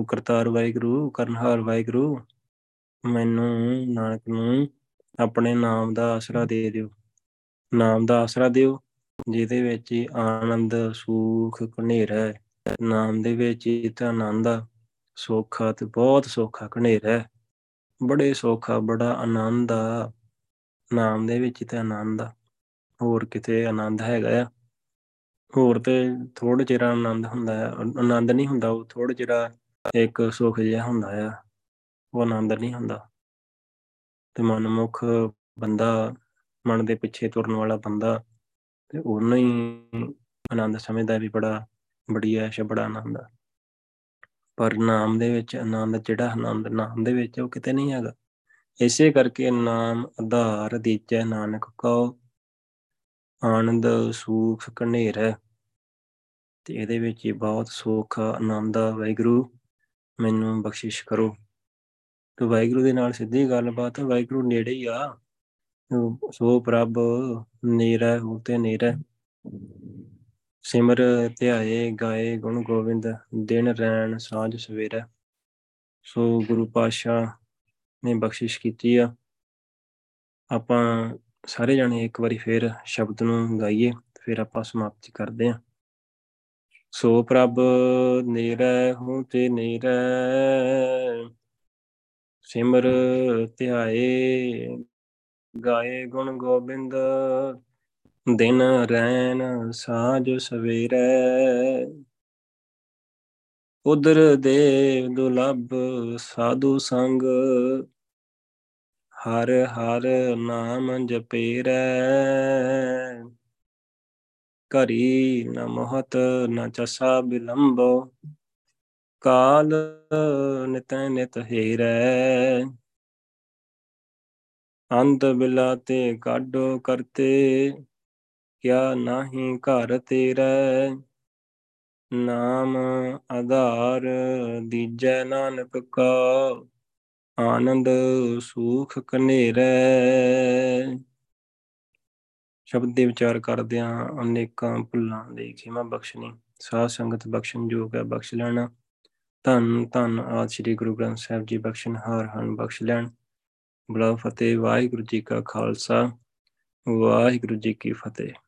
ਕਰਤਾਰ ਵਾਹਿਗੁਰੂ, ਕਰਨਹਾਰ ਵਾਹਿਗੁਰੂ, ਮੈਨੂੰ ਨਾਨਕ ਨੂੰ ਆਪਣੇ ਨਾਮ ਦਾ ਆਸਰਾ ਦੇ ਦਿਓ। ਨਾਮ ਦਾ ਆਸਰਾ ਦਿਓ, ਜਿਹਦੇ ਵਿੱਚ ਆਨੰਦ, ਸੁਖ ਕਨੇਰਾ ਨਾਮ ਦੇ ਵਿੱਚ ਹੀ ਤਾਂ ਆਨੰਦ ਆ। ਸੋਖਾ ਤੇ ਬਹੁਤ ਸੋਖਾ ਕਨੇਰਾ ਬੜੇ ਸੋਖਾ, ਬੜਾ ਆਨੰਦ ਆ। ਨਾਮ ਦੇ ਵਿੱਚ ਤੇ ਆਨੰਦ ਆ। ਹੋਰ ਕਿਤੇ ਆਨੰਦ ਹੈਗਾ ਆ। ਹੋਰ ਤੇ ਥੋੜੇ ਚਿਰ ਆਨੰਦ ਹੁੰਦਾ ਹੈ ਆਨੰਦ ਨਹੀਂ ਹੁੰਦਾ, ਉਹ ਥੋੜੇ ਚਿਰ ਇੱਕ ਸੁਖ ਜਿਹਾ ਹੁੰਦਾ ਆ। ਉਹ ਆਨੰਦ ਨਹੀਂ ਹੁੰਦਾ। ਤੇ ਮਨਮੁਖ ਬੰਦਾ, ਮਨ ਦੇ ਪਿੱਛੇ ਤੁਰਨ ਵਾਲਾ ਬੰਦਾ, ਤੇ ਉਹਨਾਂ ਹੀ ਆਨੰਦ ਸਮਝਦਾ ਵੀ ਬੜਾ ਬੜੀ ਐਸ਼ ਬੜਾ ਆਨੰਦ ਆ। ਪਰ ਨਾਮ ਦੇ ਵਿੱਚ, ਆਨੰਦ ਜਿਹੜਾ ਆਨੰਦ, ਨਾਮ ਦੇ ਵਿੱਚ ਉਹ ਕਿਤੇ ਨਹੀਂ ਹੈਗਾ। ਇਸੇ ਕਰਕੇ ਨਾਮ ਆਧਾਰ ਦੀਜੈ ਨਾਨਕ ਕਉ, ਆਨੰਦ ਸੂਖ ਕਨੇਰ ਤੇ ਇਹਦੇ ਵਿੱਚ ਹੀ ਬਹੁਤ ਸੁੱਖ, ਆਨੰਦ ਆ, ਵਾਹਿਗੁਰੂ, ਮੈਨੂੰ ਬਖਸ਼ਿਸ਼ ਕਰੋ। ਤੇ ਵਾਹਿਗੁਰੂ ਦੇ ਨਾਲ ਸਿੱਧੀ ਗੱਲਬਾਤ ਵਾਹਿਗੁਰੂ ਨੇੜੇ ਹੀ ਆ। ਸੋ ਪ੍ਰਭ ਨੀਰਾ ਉਤੇ ਨੀਰਾ ਸਿਮਰ ਧਿਆਏ, ਗਾਏ ਗੁਣ ਗੋਬਿੰਦ ਦਿਨ ਰੈਣ ਸਾਂਝ ਸਵੇਰਾ ਸੋ ਗੁਰੂ ਪਾਸ਼ਾ ਨੇ ਬਖਸ਼ਿਸ਼ ਕੀਤੀ ਆ। ਆਪਾਂ ਸਾਰੇ ਜਣੇ ਇੱਕ ਵਾਰੀ ਫੇਰ ਸ਼ਬਦ ਨੂੰ ਗਾਈਏ, ਫਿਰ ਆਪਾਂ ਸਮਾਪਤੀ ਕਰਦੇ ਹਾਂ। ਸੋ ਪ੍ਰਭ ਨੀਰੈ ਹੂੰ ਤੇ ਨੀਰੈ ਸਿਮਰ ਧਿਆਏ, ਗਾਏ ਗੁਣ ਗੋਬਿੰਦ, ਦਿਨ ਰੈਨ ਸਾਜ ਸਵੇਰੈ। ਉਦਰ ਦੇਵ ਦੁਲਭ ਸਾਧੂ ਸੰਗ ਹਰ ਹਰ ਨਾਮ ਜਪੇਰੈ। ਕਰੀ ਨ ਮਹਤ ਨ ਚਸਾ ਬਿਲੰਬੋ, ਕਾਲ ਨਿਤ ਨਿਤ ਹੀਰੈ। ਅੰਤ ਬਿਲਾਤੇ ਕਾਡੋ ਕਰਤੇ, ਕਿਆ ਨਾਹੀ ਘਰ ਤੇਰਾ। ਨਾਮ ਆਧਾਰ ਦੀਜੈ ਨਾਨਕ ਕਾ, ਆਨੰਦ ਸੂਖ ਕਨੇਰੈ ਸ਼ਬਦ ਦੇ ਵਿਚਾਰ ਕਰਦਿਆਂ ਅਨੇਕਾਂ ਭੁੱਲਾਂ ਦੇ ਖਿਮਾ ਬਖਸ਼ਣੀ ਸਾਧ ਸੰਗਤ ਬਖਸ਼ਣ ਜੋਗ ਹੈ, ਬਖਸ਼ ਲੈਣਾ। ਧੰਨ ਧੰਨ ਆਦ ਸ੍ਰੀ ਗੁਰੂ ਗ੍ਰੰਥ ਸਾਹਿਬ ਜੀ ਬਖਸ਼ਣ, ਹਾਰ ਹਨ ਬਖਸ਼ ਲੈਣ। ਬਲਾ ਫਤਿਹ, ਵਾਹਿਗੁਰੂ ਜੀ ਕਾ ਖਾਲਸਾ, ਵਾਹਿਗੁਰੂ ਜੀ ਕੀ ਫਤਿਹ।